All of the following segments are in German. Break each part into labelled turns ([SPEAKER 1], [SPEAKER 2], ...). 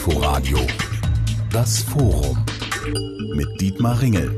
[SPEAKER 1] Inforadio Das Forum mit Dietmar Ringel.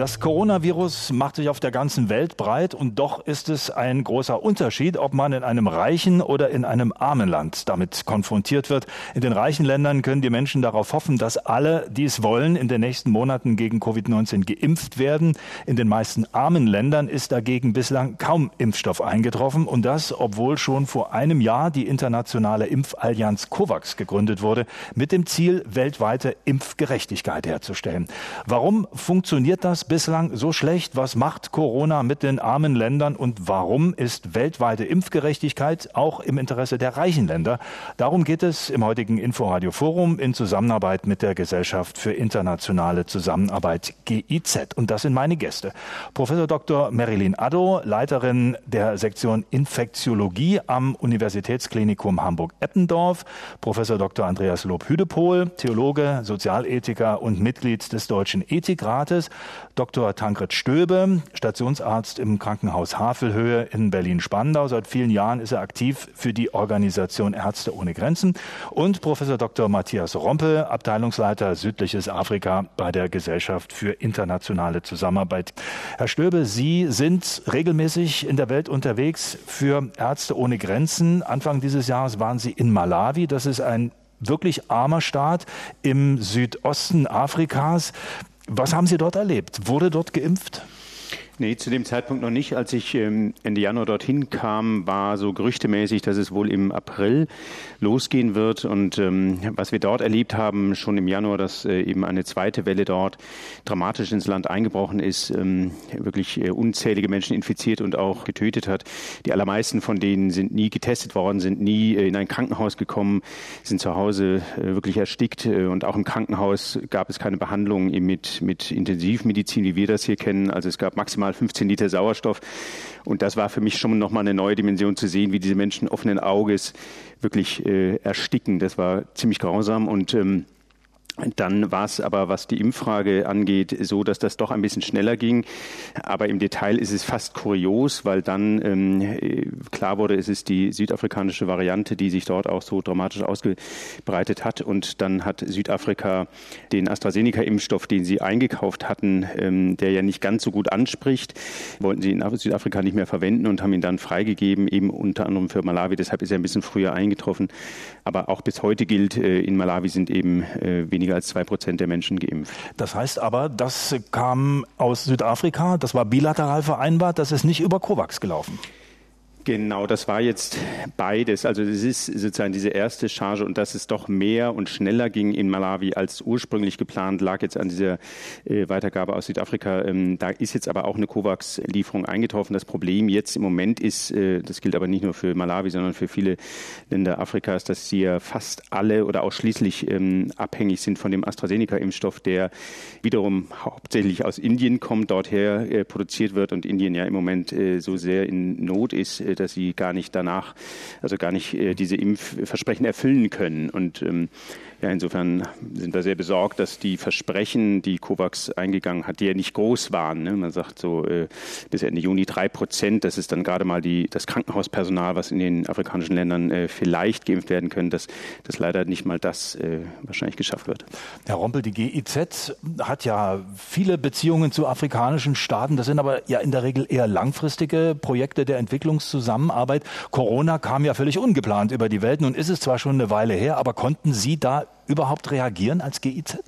[SPEAKER 2] Das Coronavirus macht sich auf der ganzen Welt breit und doch ist es ein großer Unterschied, ob man in einem reichen oder in einem armen Land damit konfrontiert wird. In den reichen Ländern können die Menschen darauf hoffen, dass alle, die es wollen, in den nächsten Monaten gegen Covid-19 geimpft werden. In den meisten armen Ländern ist dagegen bislang kaum Impfstoff eingetroffen und das, obwohl schon vor einem Jahr die internationale Impfallianz COVAX gegründet wurde, mit dem Ziel, weltweite Impfgerechtigkeit herzustellen. Warum funktioniert das bislang so schlecht? Was macht Corona mit den armen Ländern und warum ist weltweite Impfgerechtigkeit auch im Interesse der reichen Länder? Darum geht es im heutigen Inforadio Forum in Zusammenarbeit mit der Gesellschaft für internationale Zusammenarbeit GIZ. Und das sind meine Gäste. Professor Dr. Marilyn Addo, Leiterin der Sektion Infektiologie am Universitätsklinikum Hamburg-Eppendorf, Professor Dr. Andreas Lob-Hüdepohl, Theologe, Sozialethiker und Mitglied des Deutschen Ethikrates, Dr. Tankred Stöbe, Stationsarzt im Krankenhaus Havelhöhe in Berlin-Spandau. Seit vielen Jahren ist er aktiv für die Organisation Ärzte ohne Grenzen. Und Professor Dr. Matthias Rompe, Abteilungsleiter Südliches Afrika bei der Gesellschaft für internationale Zusammenarbeit. Herr Stöbe, Sie sind regelmäßig in der Welt unterwegs für Ärzte ohne Grenzen. Anfang dieses Jahres waren Sie in Malawi. Das ist ein wirklich armer Staat im Südosten Afrikas. Was haben Sie dort erlebt? Wurde dort geimpft?
[SPEAKER 3] Nee, zu dem Zeitpunkt noch nicht. Als ich ähm, Ende Januar dorthin kam, war so gerüchtemäßig, dass es wohl im April losgehen wird. Und ähm, was wir dort erlebt haben, schon im Januar, dass äh, eben eine zweite Welle dort dramatisch ins Land eingebrochen ist, ähm, wirklich äh, unzählige Menschen infiziert und auch getötet hat. Die allermeisten von denen sind nie getestet worden, sind nie äh, in ein Krankenhaus gekommen, sind zu Hause wirklich erstickt. Und auch im Krankenhaus gab es keine Behandlung mit, mit Intensivmedizin, wie wir das hier kennen. Also es gab maximal maximal 15 Liter Sauerstoff. Und das war für mich schon nochmal eine neue Dimension zu sehen, wie diese Menschen offenen Auges wirklich äh, ersticken. Das war ziemlich grausam und ähm, dann war es aber, was die Impffrage angeht, so, dass das doch ein bisschen schneller ging. Aber im Detail ist es fast kurios, weil dann ähm, klar wurde, es ist die südafrikanische Variante, die sich dort auch so dramatisch ausgebreitet hat. Und dann hat Südafrika den AstraZeneca-Impfstoff, den sie eingekauft hatten, ähm, der ja nicht ganz so gut anspricht, wollten sie in Südafrika nicht mehr verwenden und haben ihn dann freigegeben, eben unter anderem für Malawi. Deshalb ist er ein bisschen früher eingetroffen. Aber auch bis heute gilt, äh, in Malawi sind eben äh, weniger weniger als zwei Prozent der Menschen geimpft.
[SPEAKER 2] Das heißt aber, das kam aus Südafrika, das war bilateral vereinbart, das ist nicht über COVAX gelaufen.
[SPEAKER 3] Genau, das war jetzt beides. Also es ist sozusagen diese erste Charge und dass es doch mehr und schneller ging in Malawi als ursprünglich geplant, lag jetzt an dieser äh, Weitergabe aus Südafrika. Ähm, da ist jetzt aber auch eine COVAX-Lieferung eingetroffen. Das Problem jetzt im Moment ist, äh, das gilt aber nicht nur für Malawi, sondern für viele Länder Afrikas, dass sie ja fast alle oder ausschließlich ähm, abhängig sind von dem AstraZeneca-Impfstoff, der wiederum hauptsächlich aus Indien kommt, dorther äh, produziert wird und Indien ja im Moment äh, so sehr in Not ist dass sie gar nicht danach, also gar nicht äh, diese Impfversprechen erfüllen können. Und ähm, ja, insofern sind wir sehr besorgt, dass die Versprechen, die COVAX eingegangen hat, die ja nicht groß waren. Ne? Man sagt so äh, bis Ende Juni drei Prozent. Das ist dann gerade mal die, das Krankenhauspersonal, was in den afrikanischen Ländern äh, vielleicht geimpft werden können, dass, dass leider nicht mal das äh, wahrscheinlich geschafft wird.
[SPEAKER 2] Herr Rompel, die GIZ hat ja viele Beziehungen zu afrikanischen Staaten. Das sind aber ja in der Regel eher langfristige Projekte der Entwicklungszusammenarbeit. Corona kam ja völlig ungeplant über die Welt. Nun ist es zwar schon eine Weile her, aber konnten Sie da überhaupt reagieren als GIZ?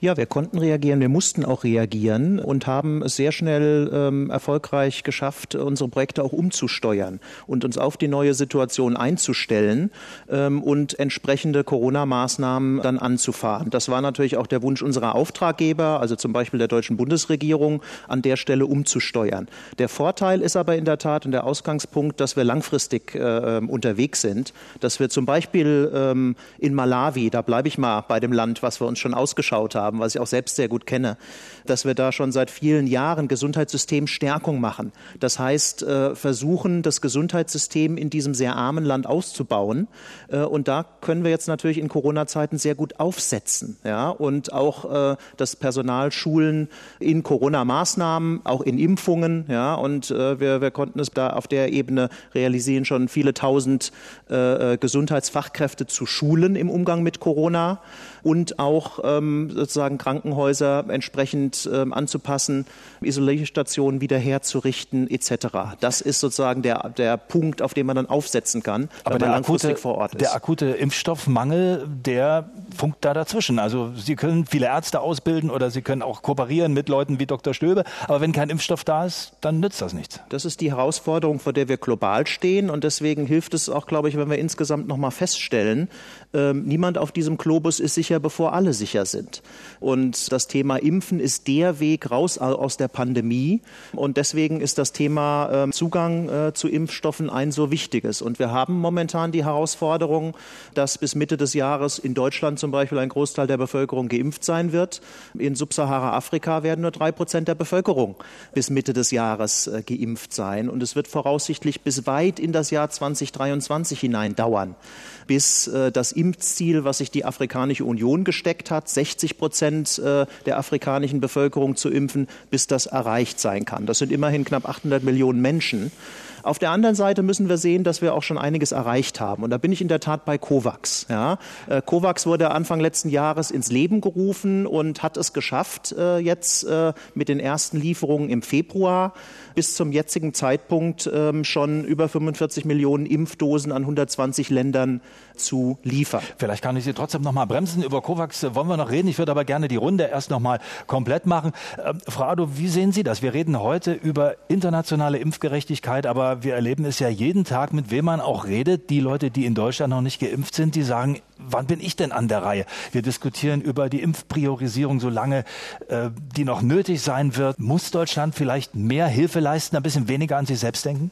[SPEAKER 4] Ja, wir konnten reagieren, wir mussten auch reagieren und haben es sehr schnell ähm, erfolgreich geschafft, unsere Projekte auch umzusteuern und uns auf die neue Situation einzustellen ähm, und entsprechende Corona-Maßnahmen dann anzufahren. Das war natürlich auch der Wunsch unserer Auftraggeber, also zum Beispiel der deutschen Bundesregierung, an der Stelle umzusteuern. Der Vorteil ist aber in der Tat und der Ausgangspunkt, dass wir langfristig äh, ähm, unterwegs sind, dass wir zum Beispiel ähm, in Malawi, da bleibe ich mal bei dem Land, was wir uns schon ausgeschaut haben, haben, was ich auch selbst sehr gut kenne, dass wir da schon seit vielen Jahren Gesundheitssystemstärkung machen. Das heißt, äh, versuchen, das Gesundheitssystem in diesem sehr armen Land auszubauen. Äh, und da können wir jetzt natürlich in Corona-Zeiten sehr gut aufsetzen. Ja? Und auch äh, das Personal schulen in Corona-Maßnahmen, auch in Impfungen. Ja? Und wir, wir konnten es da auf der Ebene realisieren, schon viele tausend Gesundheitsfachkräfte zu schulen im Umgang mit Corona und auch ähm, sozusagen Krankenhäuser entsprechend ähm, anzupassen, Isolationsstationen wieder herzurichten etc. Das ist sozusagen der, der Punkt, auf den man dann aufsetzen kann,
[SPEAKER 2] Aber der akute, vor Ort ist. Der akute Impfstoffmangel, der funkt da dazwischen. Also Sie können viele Ärzte ausbilden oder Sie können auch kooperieren mit Leuten wie Dr. Stöbe, aber wenn kein Impfstoff da ist, dann nützt das nichts.
[SPEAKER 4] Das ist die Herausforderung, vor der wir global stehen und deswegen hilft es auch, glaube ich, wenn wir insgesamt noch mal feststellen, äh, niemand auf diesem Globus ist sicher, bevor alle sicher sind. Und das Thema Impfen ist der Weg raus aus der Pandemie. Und deswegen ist das Thema äh, Zugang äh, zu Impfstoffen ein so wichtiges. Und wir haben momentan die Herausforderung, dass bis Mitte des Jahres in Deutschland zum Beispiel ein Großteil der Bevölkerung geimpft sein wird. In Subsahara-Afrika werden nur drei Prozent der Bevölkerung bis Mitte des Jahres äh, geimpft sein. Und es wird voraussichtlich bis weit in das Jahr 2023 hinein dauern, bis äh, das Impfziel, was sich die Afrikanische Union gesteckt hat, 60 Prozent äh, der afrikanischen Bevölkerung zu impfen, bis das erreicht sein kann. Das sind immerhin knapp 800 Millionen Menschen. Auf der anderen Seite müssen wir sehen, dass wir auch schon einiges erreicht haben. Und da bin ich in der Tat bei COVAX. Ja. Äh, COVAX wurde Anfang letzten Jahres ins Leben gerufen und hat es geschafft, äh, jetzt äh, mit den ersten Lieferungen im Februar bis zum jetzigen Zeitpunkt ähm, schon über 45 Millionen Impfdosen an 120 Ländern zu liefern.
[SPEAKER 2] Vielleicht kann ich Sie trotzdem noch mal bremsen. Über COVAX wollen wir noch reden. Ich würde aber gerne die Runde erst noch mal komplett machen. Ähm, Frau Ado, wie sehen Sie das? Wir reden heute über internationale Impfgerechtigkeit, aber wir erleben es ja jeden Tag, mit wem man auch redet. Die Leute, die in Deutschland noch nicht geimpft sind, die sagen, wann bin ich denn an der Reihe? Wir diskutieren über die Impfpriorisierung, solange äh, die noch nötig sein wird. Muss Deutschland vielleicht mehr Hilfe leisten, ein bisschen weniger an sich selbst denken?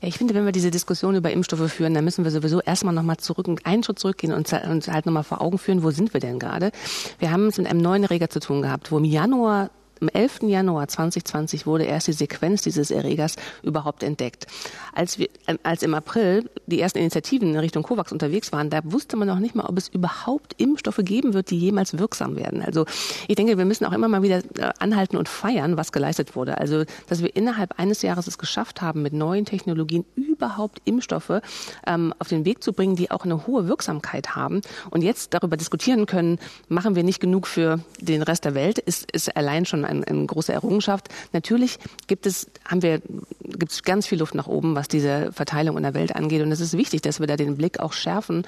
[SPEAKER 5] Ja, ich finde, wenn wir diese Diskussion über Impfstoffe führen, dann müssen wir sowieso erstmal nochmal zurück, einen Schritt zurückgehen und uns halt nochmal vor Augen führen, wo sind wir denn gerade? Wir haben es mit einem neuen Erreger zu tun gehabt, wo im Januar im 11. Januar 2020 wurde erst die Sequenz dieses Erregers überhaupt entdeckt. Als, wir, ähm, als im April die ersten Initiativen in Richtung COVAX unterwegs waren, da wusste man noch nicht mal, ob es überhaupt Impfstoffe geben wird, die jemals wirksam werden. Also ich denke, wir müssen auch immer mal wieder äh, anhalten und feiern, was geleistet wurde. Also dass wir innerhalb eines Jahres es geschafft haben, mit neuen Technologien überhaupt Impfstoffe ähm, auf den Weg zu bringen, die auch eine hohe Wirksamkeit haben und jetzt darüber diskutieren können, machen wir nicht genug für den Rest der Welt, ist, ist allein schon eine, eine große Errungenschaft. Natürlich gibt es, haben wir, gibt es ganz viel Luft nach oben, was diese Verteilung in der Welt angeht. Und es ist wichtig, dass wir da den Blick auch schärfen.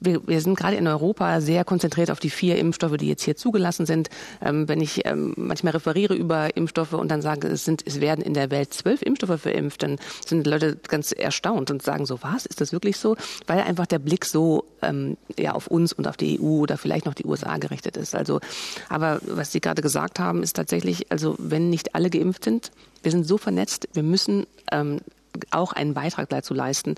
[SPEAKER 5] Wir, wir sind gerade in Europa sehr konzentriert auf die vier Impfstoffe, die jetzt hier zugelassen sind. Ähm, wenn ich ähm, manchmal referiere über Impfstoffe und dann sage, es sind, es werden in der Welt zwölf Impfstoffe verimpft, dann sind Leute ganz erstaunt und sagen so, was, ist das wirklich so? Weil einfach der Blick so ähm, ja, auf uns und auf die EU oder vielleicht noch die USA gerichtet ist. Also, aber was Sie gerade gesagt haben, ist tatsächlich tatsächlich, also wenn nicht alle geimpft sind, wir sind so vernetzt, wir müssen ähm, auch einen Beitrag dazu leisten,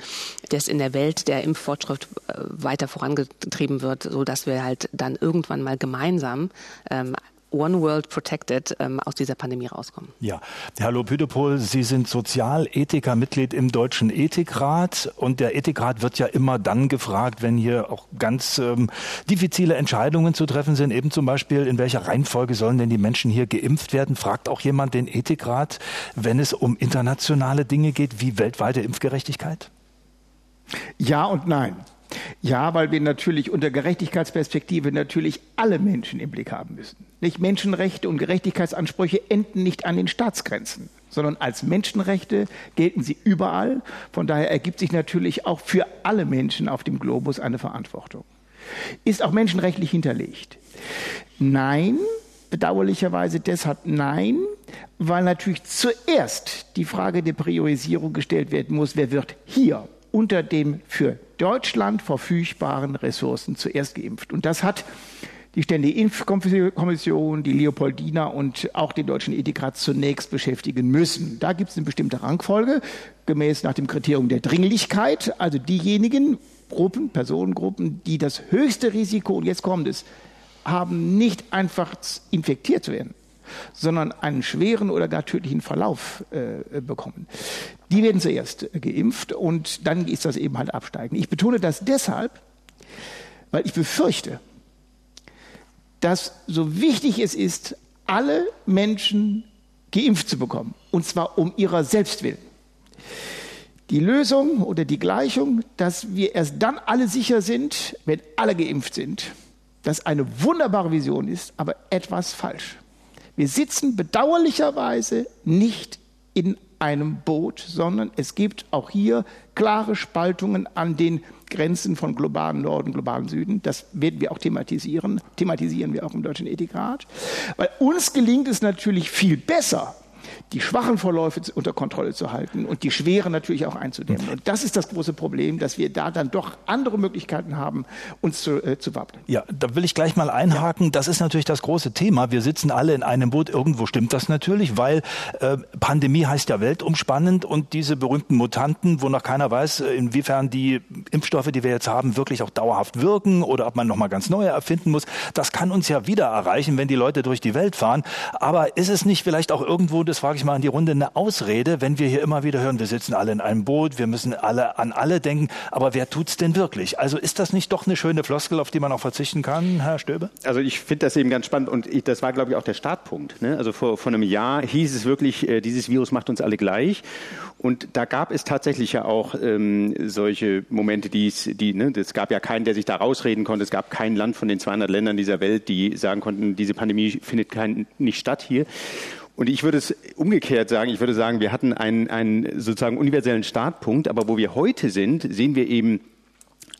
[SPEAKER 5] dass in der Welt der Impffortschritt äh, weiter vorangetrieben wird, so dass wir halt dann irgendwann mal gemeinsam ähm, One World Protected ähm, aus dieser Pandemie rauskommen.
[SPEAKER 2] Ja, Herr Lopüdepol, Sie sind Sozialethiker, Mitglied im Deutschen Ethikrat und der Ethikrat wird ja immer dann gefragt, wenn hier auch ganz ähm, diffizile Entscheidungen zu treffen sind, eben zum Beispiel, in welcher Reihenfolge sollen denn die Menschen hier geimpft werden, fragt auch jemand den Ethikrat, wenn es um internationale Dinge geht, wie weltweite Impfgerechtigkeit?
[SPEAKER 6] Ja und nein. Ja, weil wir natürlich unter Gerechtigkeitsperspektive natürlich alle Menschen im Blick haben müssen. Nicht Menschenrechte und Gerechtigkeitsansprüche enden nicht an den Staatsgrenzen, sondern als Menschenrechte gelten sie überall. Von daher ergibt sich natürlich auch für alle Menschen auf dem Globus eine Verantwortung. Ist auch menschenrechtlich hinterlegt? Nein, bedauerlicherweise deshalb nein, weil natürlich zuerst die Frage der Priorisierung gestellt werden muss, wer wird hier unter dem für Deutschland verfügbaren Ressourcen zuerst geimpft. Und das hat die Ständige Impfkommission, die Leopoldina und auch den Deutschen Ethikrat zunächst beschäftigen müssen. Da gibt es eine bestimmte Rangfolge, gemäß nach dem Kriterium der Dringlichkeit. Also diejenigen Gruppen, Personengruppen, die das höchste Risiko, und jetzt kommt es, haben, nicht einfach infektiert zu werden, sondern einen schweren oder gar tödlichen Verlauf äh, bekommen. Die werden zuerst geimpft und dann ist das eben halt absteigen. Ich betone das deshalb, weil ich befürchte, dass so wichtig es ist, alle Menschen geimpft zu bekommen, und zwar um ihrer selbst willen. Die Lösung oder die Gleichung, dass wir erst dann alle sicher sind, wenn alle geimpft sind, das eine wunderbare Vision ist, aber etwas falsch. Wir sitzen bedauerlicherweise nicht in einem Boot, sondern es gibt auch hier klare Spaltungen an den Grenzen von globalen Norden, globalen Süden. Das werden wir auch thematisieren, thematisieren wir auch im Deutschen Ethikrat. Weil uns gelingt es natürlich viel besser, die schwachen Verläufe unter Kontrolle zu halten und die schweren natürlich auch einzudämmen. Und das ist das große Problem, dass wir da dann doch andere Möglichkeiten haben, uns zu, äh, zu wappnen.
[SPEAKER 2] Ja, da will ich gleich mal einhaken. Ja. Das ist natürlich das große Thema. Wir sitzen alle in einem Boot. Irgendwo stimmt das natürlich, weil äh, Pandemie heißt ja weltumspannend und diese berühmten Mutanten, wo noch keiner weiß, äh, inwiefern die Impfstoffe, die wir jetzt haben, wirklich auch dauerhaft wirken oder ob man noch mal ganz neue erfinden muss, das kann uns ja wieder erreichen, wenn die Leute durch die Welt fahren. Aber ist es nicht vielleicht auch irgendwo, das frage ich mal in die Runde, eine Ausrede, wenn wir hier immer wieder hören, wir sitzen alle in einem Boot, wir müssen alle an alle denken, aber wer tut's denn wirklich? Also ist das nicht doch eine schöne Floskel, auf die man auch verzichten kann, Herr Stöbe?
[SPEAKER 3] Also ich finde das eben ganz spannend und ich, das war, glaube ich, auch der Startpunkt. Ne? Also vor, vor einem Jahr hieß es wirklich, äh, dieses Virus macht uns alle gleich. Und da gab es tatsächlich ja auch ähm, solche Momente, die es, die, ne, es gab ja keinen, der sich da rausreden konnte. Es gab kein Land von den 200 Ländern dieser Welt, die sagen konnten, diese Pandemie findet kein, nicht statt hier. Und ich würde es umgekehrt sagen, ich würde sagen, wir hatten einen, einen sozusagen universellen Startpunkt, aber wo wir heute sind, sehen wir eben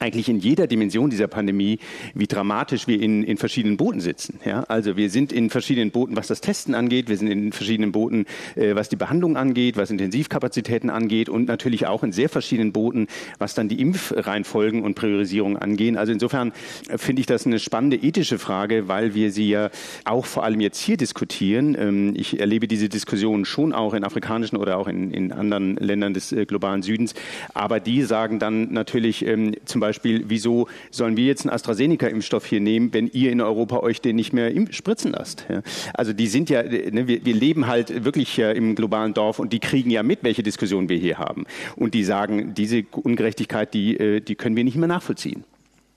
[SPEAKER 3] eigentlich in jeder Dimension dieser Pandemie, wie dramatisch wir in, in verschiedenen Booten sitzen. Ja? Also wir sind in verschiedenen Booten, was das Testen angeht, wir sind in verschiedenen Booten, äh, was die Behandlung angeht, was Intensivkapazitäten angeht und natürlich auch in sehr verschiedenen Booten, was dann die Impfreihenfolgen und Priorisierung angehen. Also insofern äh, finde ich das eine spannende ethische Frage, weil wir sie ja auch vor allem jetzt hier diskutieren. Ähm, ich erlebe diese Diskussion schon auch in afrikanischen oder auch in, in anderen Ländern des äh, globalen Südens, aber die sagen dann natürlich ähm, zum Beispiel Beispiel, wieso sollen wir jetzt einen AstraZeneca-Impfstoff hier nehmen, wenn ihr in Europa euch den nicht mehr spritzen lasst? Ja. Also die sind ja, ne, wir, wir, leben halt wirklich äh, im globalen Dorf und die kriegen ja mit, welche Diskussion wir hier haben. Und die sagen, diese Ungerechtigkeit, die, äh, die können wir nicht mehr nachvollziehen.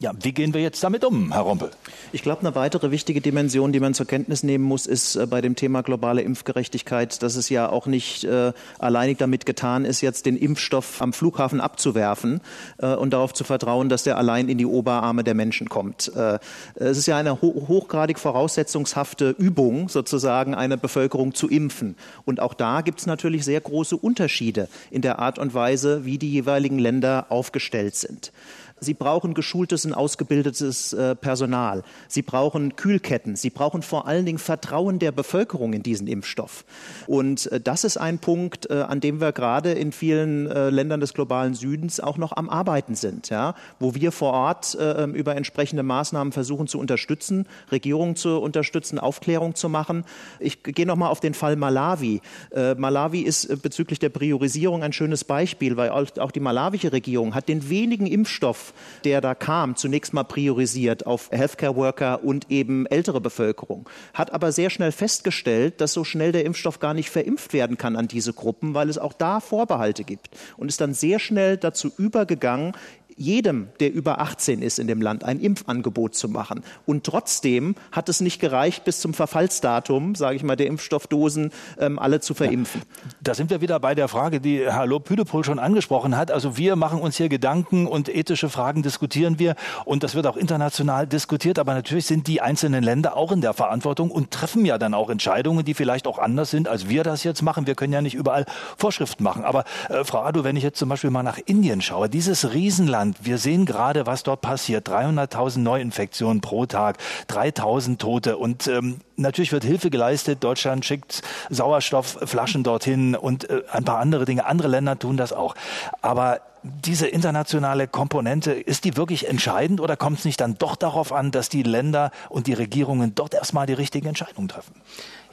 [SPEAKER 2] Ja, wie gehen wir jetzt damit um, Herr Rompel?
[SPEAKER 4] Ich glaube, eine weitere wichtige Dimension, die man zur Kenntnis nehmen muss, ist äh, bei dem Thema globale Impfgerechtigkeit, dass es ja auch nicht äh, alleinig damit getan ist, jetzt den Impfstoff am Flughafen abzuwerfen äh, und darauf zu vertrauen, dass der allein in die Oberarme der Menschen kommt. Äh, es ist ja eine ho hochgradig voraussetzungshafte Übung, sozusagen eine Bevölkerung zu impfen. Und auch da gibt es natürlich sehr große Unterschiede in der Art und Weise, wie die jeweiligen Länder aufgestellt sind. Sie brauchen geschultes und ausgebildetes äh, Personal. Sie brauchen Kühlketten. Sie brauchen vor allen Dingen Vertrauen der Bevölkerung in diesen Impfstoff. Und äh, das ist ein Punkt, äh, an dem wir gerade in vielen Ländern des globalen Südens auch noch am Arbeiten sind, ja, wo wir vor Ort ähm, über entsprechende Maßnahmen versuchen zu unterstützen, Regierungen zu unterstützen, Aufklärung zu machen. Ich gehe noch mal auf den Fall Malawi. Malawi ist bezüglich der Priorisierung ein schönes Beispiel, weil auch die malawische Regierung hat den wenigen Impfstoff der da kam, zunächst mal priorisiert auf Healthcare Worker und eben ältere Bevölkerung, hat aber sehr schnell festgestellt, dass so schnell der Impfstoff gar nicht verimpft werden kann an diese Gruppen, weil es auch da Vorbehalte gibt und ist dann sehr schnell dazu übergegangen, jedem, der über 18 ist in dem Land, ein Impfangebot zu machen. Und trotzdem hat es nicht gereicht, bis zum Verfallsdatum, sage ich mal, der Impfstoffdosen ähm, alle zu verimpfen.
[SPEAKER 2] Ja, da sind wir wieder bei der Frage, die Herr Lob-Hüdepohl schon angesprochen hat. Also wir machen uns hier Gedanken und ethische Fragen diskutieren wir und das wird auch international diskutiert. Aber natürlich sind die einzelnen Länder auch in der Verantwortung und treffen ja dann auch Entscheidungen, die vielleicht auch anders sind, als wir das jetzt machen. Wir können ja nicht überall Vorschriften machen. Aber äh, Frau Adu, wenn ich jetzt zum Beispiel mal nach Indien schaue, dieses Riesenland, Deutschland. Wir sehen gerade, was dort passiert. 300.000 Neuinfektionen pro Tag, 3.000 Tote und ähm, natürlich wird Hilfe geleistet. Deutschland schickt Sauerstoffflaschen dorthin und äh, ein paar andere Dinge. Andere Länder tun das auch. Aber diese internationale Komponente, ist die wirklich entscheidend oder kommt es nicht dann doch darauf an, dass die Länder und die Regierungen dort erstmal die richtigen Entscheidungen treffen?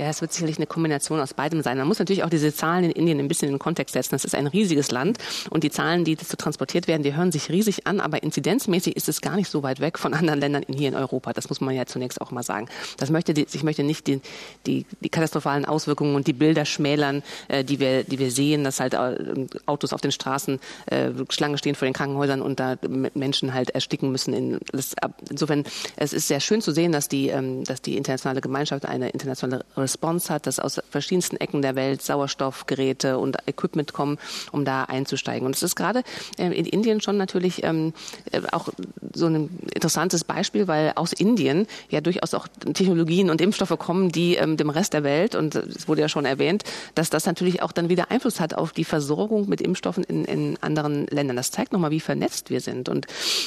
[SPEAKER 5] Ja, es wird sicherlich eine Kombination aus beidem sein. Man muss natürlich auch diese Zahlen in Indien ein bisschen in den Kontext setzen. Das ist ein riesiges Land und die Zahlen, die dazu transportiert werden, die hören sich riesig an, aber inzidenzmäßig ist es gar nicht so weit weg von anderen Ländern hier in Europa. Das muss man ja zunächst auch mal sagen. Das möchte ich möchte nicht die, die, die katastrophalen Auswirkungen und die Bilder schmälern, äh, die, wir, die wir sehen, dass halt äh, Autos auf den Straßen äh, Schlange stehen vor den Krankenhäusern und da Menschen halt ersticken müssen. In, das, insofern, es ist sehr schön zu sehen, dass die, ähm, dass die internationale Gemeinschaft eine internationale Response hat, dass aus verschiedensten Ecken der Welt Sauerstoffgeräte und Equipment kommen, um da einzusteigen. Und es ist gerade äh, in Indien schon natürlich ähm, äh, auch so ein interessantes Beispiel, weil aus Indien ja durchaus auch Technologien und Impfstoffe kommen, die ähm, dem Rest der Welt, und es wurde ja schon erwähnt, dass das natürlich auch dann wieder Einfluss hat auf die Versorgung mit Impfstoffen in, in anderen Ländern. Das zeigt nochmal, wie vernetzt wir sind. Und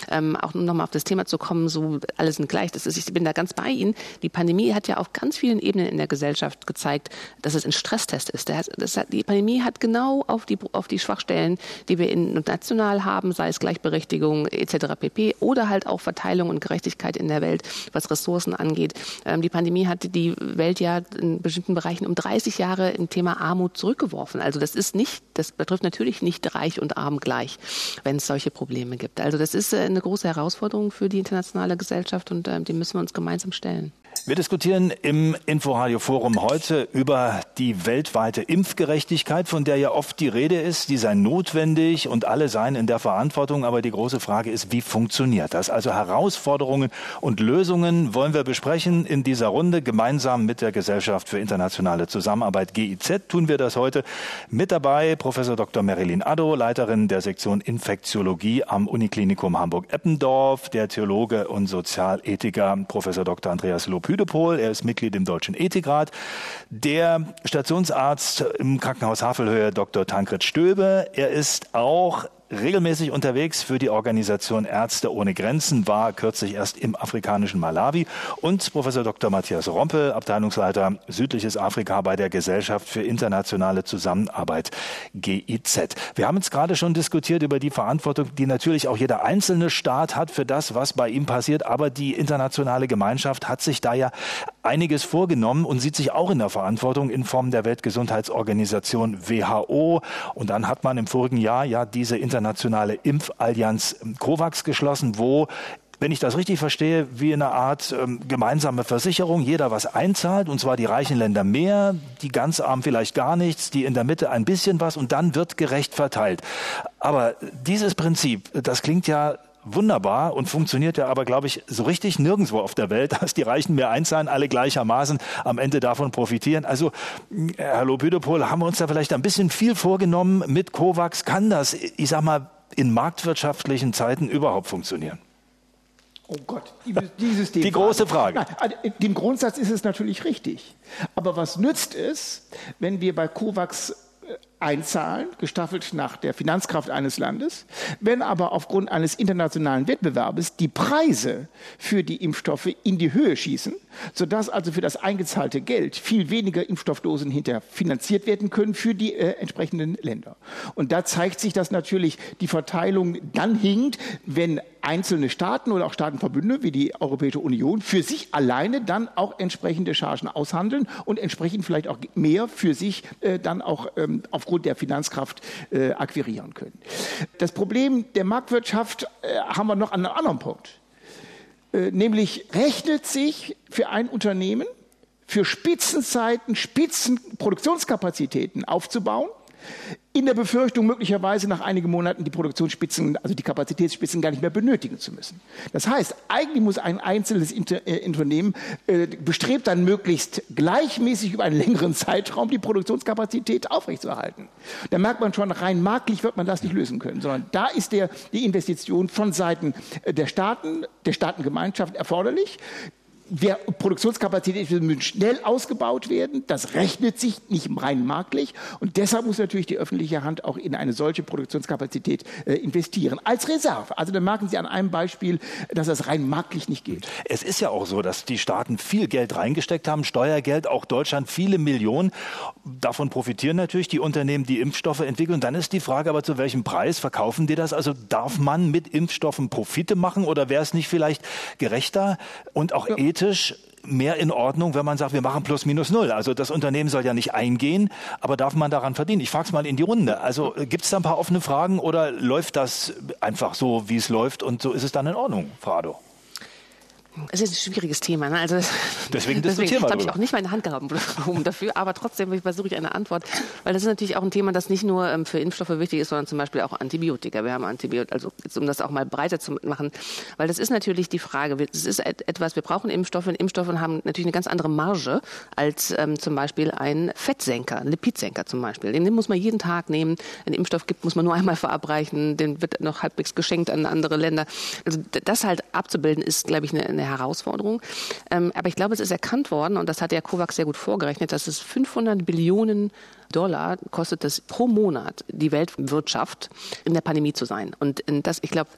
[SPEAKER 5] ähm, auch nochmal auf das Thema zu kommen, so alle sind gleich. Das ist, ich bin da ganz bei Ihnen. Die Pandemie hat ja auf ganz vielen Ebenen in der Gesellschaft Gesellschaft gezeigt, dass es ein Stresstest ist. Hat, hat, die Pandemie hat genau auf die, auf die Schwachstellen, die wir in, national haben, sei es Gleichberechtigung etc. pp. oder halt auch Verteilung und Gerechtigkeit in der Welt, was Ressourcen angeht. Ähm, die Pandemie hat die Welt ja in bestimmten Bereichen um 30 Jahre im Thema Armut zurückgeworfen. Also das ist nicht, das betrifft natürlich nicht reich und arm gleich, wenn es solche Probleme gibt. Also das ist äh, eine große Herausforderung für die internationale Gesellschaft und äh, die müssen wir uns gemeinsam stellen.
[SPEAKER 2] Wir diskutieren im Inforadio Forum heute über die weltweite Impfgerechtigkeit, von der ja oft die Rede ist. Die sei notwendig und alle seien in der Verantwortung. Aber die große Frage ist, wie funktioniert das? Also Herausforderungen und Lösungen wollen wir besprechen in dieser Runde gemeinsam mit der Gesellschaft für internationale Zusammenarbeit GIZ. Tun wir das heute mit dabei Professor Dr. Marilyn Addo, Leiterin der Sektion Infektiologie am Uniklinikum Hamburg-Eppendorf, der Theologe und Sozialethiker Professor Dr. Andreas Lob Püdepol. Er ist Mitglied im Deutschen Ethikrat. Der Stationsarzt im Krankenhaus Havelhöhe, Dr. Tankred Stöbe. Er ist auch regelmäßig unterwegs für die Organisation Ärzte ohne Grenzen, war kürzlich erst im afrikanischen Malawi und Professor Dr. Matthias Rompel, Abteilungsleiter Südliches Afrika bei der Gesellschaft für internationale Zusammenarbeit GIZ. Wir haben jetzt gerade schon diskutiert über die Verantwortung, die natürlich auch jeder einzelne Staat hat für das, was bei ihm passiert, aber die internationale Gemeinschaft hat sich da ja einiges vorgenommen und sieht sich auch in der Verantwortung in Form der Weltgesundheitsorganisation WHO und dann hat man im vorigen Jahr ja diese internationale Impfallianz ähm, COVAX geschlossen, wo wenn ich das richtig verstehe, wie eine Art ähm, gemeinsame Versicherung, jeder was einzahlt, und zwar die reichen Länder mehr, die ganz armen vielleicht gar nichts, die in der Mitte ein bisschen was, und dann wird gerecht verteilt. Aber dieses Prinzip, das klingt ja wunderbar und funktioniert ja aber, glaube ich, so richtig nirgendwo auf der Welt, dass die Reichen mehr einzahlen, alle gleichermaßen am Ende davon profitieren. Also, Herr Lobüdepol, haben wir uns da vielleicht ein bisschen viel vorgenommen mit COVAX? Kann das, ich sag mal, in marktwirtschaftlichen Zeiten überhaupt funktionieren?
[SPEAKER 6] Oh Gott, dieses
[SPEAKER 2] Die große Frage. Nein,
[SPEAKER 6] also, dem Grundsatz ist es natürlich richtig. Aber was nützt es, wenn wir bei COVAX einzahlen, gestaffelt nach der Finanzkraft eines Landes. Wenn aber aufgrund eines internationalen Wettbewerbes die Preise für die Impfstoffe in die Höhe schießen, sodass also für das eingezahlte Geld viel weniger Impfstoffdosen hinterher finanziert werden können für die äh, entsprechenden Länder. Und da zeigt sich, dass natürlich die Verteilung dann hinkt, wenn einzelne Staaten oder auch Staatenverbünde wie die Europäische Union für sich alleine dann auch entsprechende Chargen aushandeln und entsprechend vielleicht auch mehr für sich äh, dann auch ähm, aufgrund der Finanzkraft äh, akquirieren können. Das Problem der Marktwirtschaft äh, haben wir noch an einem anderen Punkt. Äh, nämlich rechnet sich für ein Unternehmen für Spitzenzeiten, Spitzenproduktionskapazitäten aufzubauen, in der Befürchtung, möglicherweise nach einigen Monaten die Produktionsspitzen, also die Kapazitätsspitzen gar nicht mehr benötigen zu müssen. Das heißt, eigentlich muss ein einzelnes Inter äh, Unternehmen äh, bestrebt dann möglichst gleichmäßig über einen längeren Zeitraum die Produktionskapazität aufrechtzuerhalten. Da merkt man schon, rein marktlich wird man das nicht lösen können, sondern da ist der, die Investition von Seiten äh, der Staaten, der Staatengemeinschaft erforderlich wir, Produktionskapazitäten müssen schnell ausgebaut werden. Das rechnet sich nicht rein marktlich. Und deshalb muss natürlich die öffentliche Hand auch in eine solche Produktionskapazität äh, investieren. Als Reserve. Also dann merken Sie an einem Beispiel, dass das rein marktlich nicht geht.
[SPEAKER 2] Es ist ja auch so, dass die Staaten viel Geld reingesteckt haben, Steuergeld, auch Deutschland viele Millionen. Davon profitieren natürlich die Unternehmen, die Impfstoffe entwickeln. Dann ist die Frage aber, zu welchem Preis verkaufen die das? Also darf man mit Impfstoffen Profite machen oder wäre es nicht vielleicht gerechter und auch ja. Ethisch mehr in Ordnung, wenn man sagt, wir machen plus minus null. Also das Unternehmen soll ja nicht eingehen, aber darf man daran verdienen? Ich frage es mal in die Runde. Also äh, gibt es da ein paar offene Fragen oder läuft das einfach so, wie es läuft und so ist es dann in Ordnung, Frado?
[SPEAKER 5] Es ist ein schwieriges Thema. Ne? Also
[SPEAKER 2] deswegen deswegen
[SPEAKER 5] habe ich auch nicht meine Hand gehabt dafür, aber trotzdem versuche ich eine Antwort, weil das ist natürlich auch ein Thema, das nicht nur ähm, für Impfstoffe wichtig ist, sondern zum Beispiel auch Antibiotika. Wir haben Antibiotika, also jetzt, um das auch mal breiter zu machen, weil das ist natürlich die Frage. Es ist etwas, wir brauchen Impfstoffe. Und Impfstoffe haben natürlich eine ganz andere Marge als ähm, zum Beispiel ein Fettsenker, ein Lipidsenker zum Beispiel. Den, den muss man jeden Tag nehmen. Ein Impfstoff gibt, muss man nur einmal verabreichen. Den wird noch halbwegs geschenkt an andere Länder. Also das halt abzubilden ist, glaube ich, eine, eine eine Herausforderung. Ähm, aber ich glaube, es ist erkannt worden, und das hat der COVAX sehr gut vorgerechnet, dass es 500 Billionen Dollar kostet es pro Monat die Weltwirtschaft in der Pandemie zu sein. Und das, ich glaube,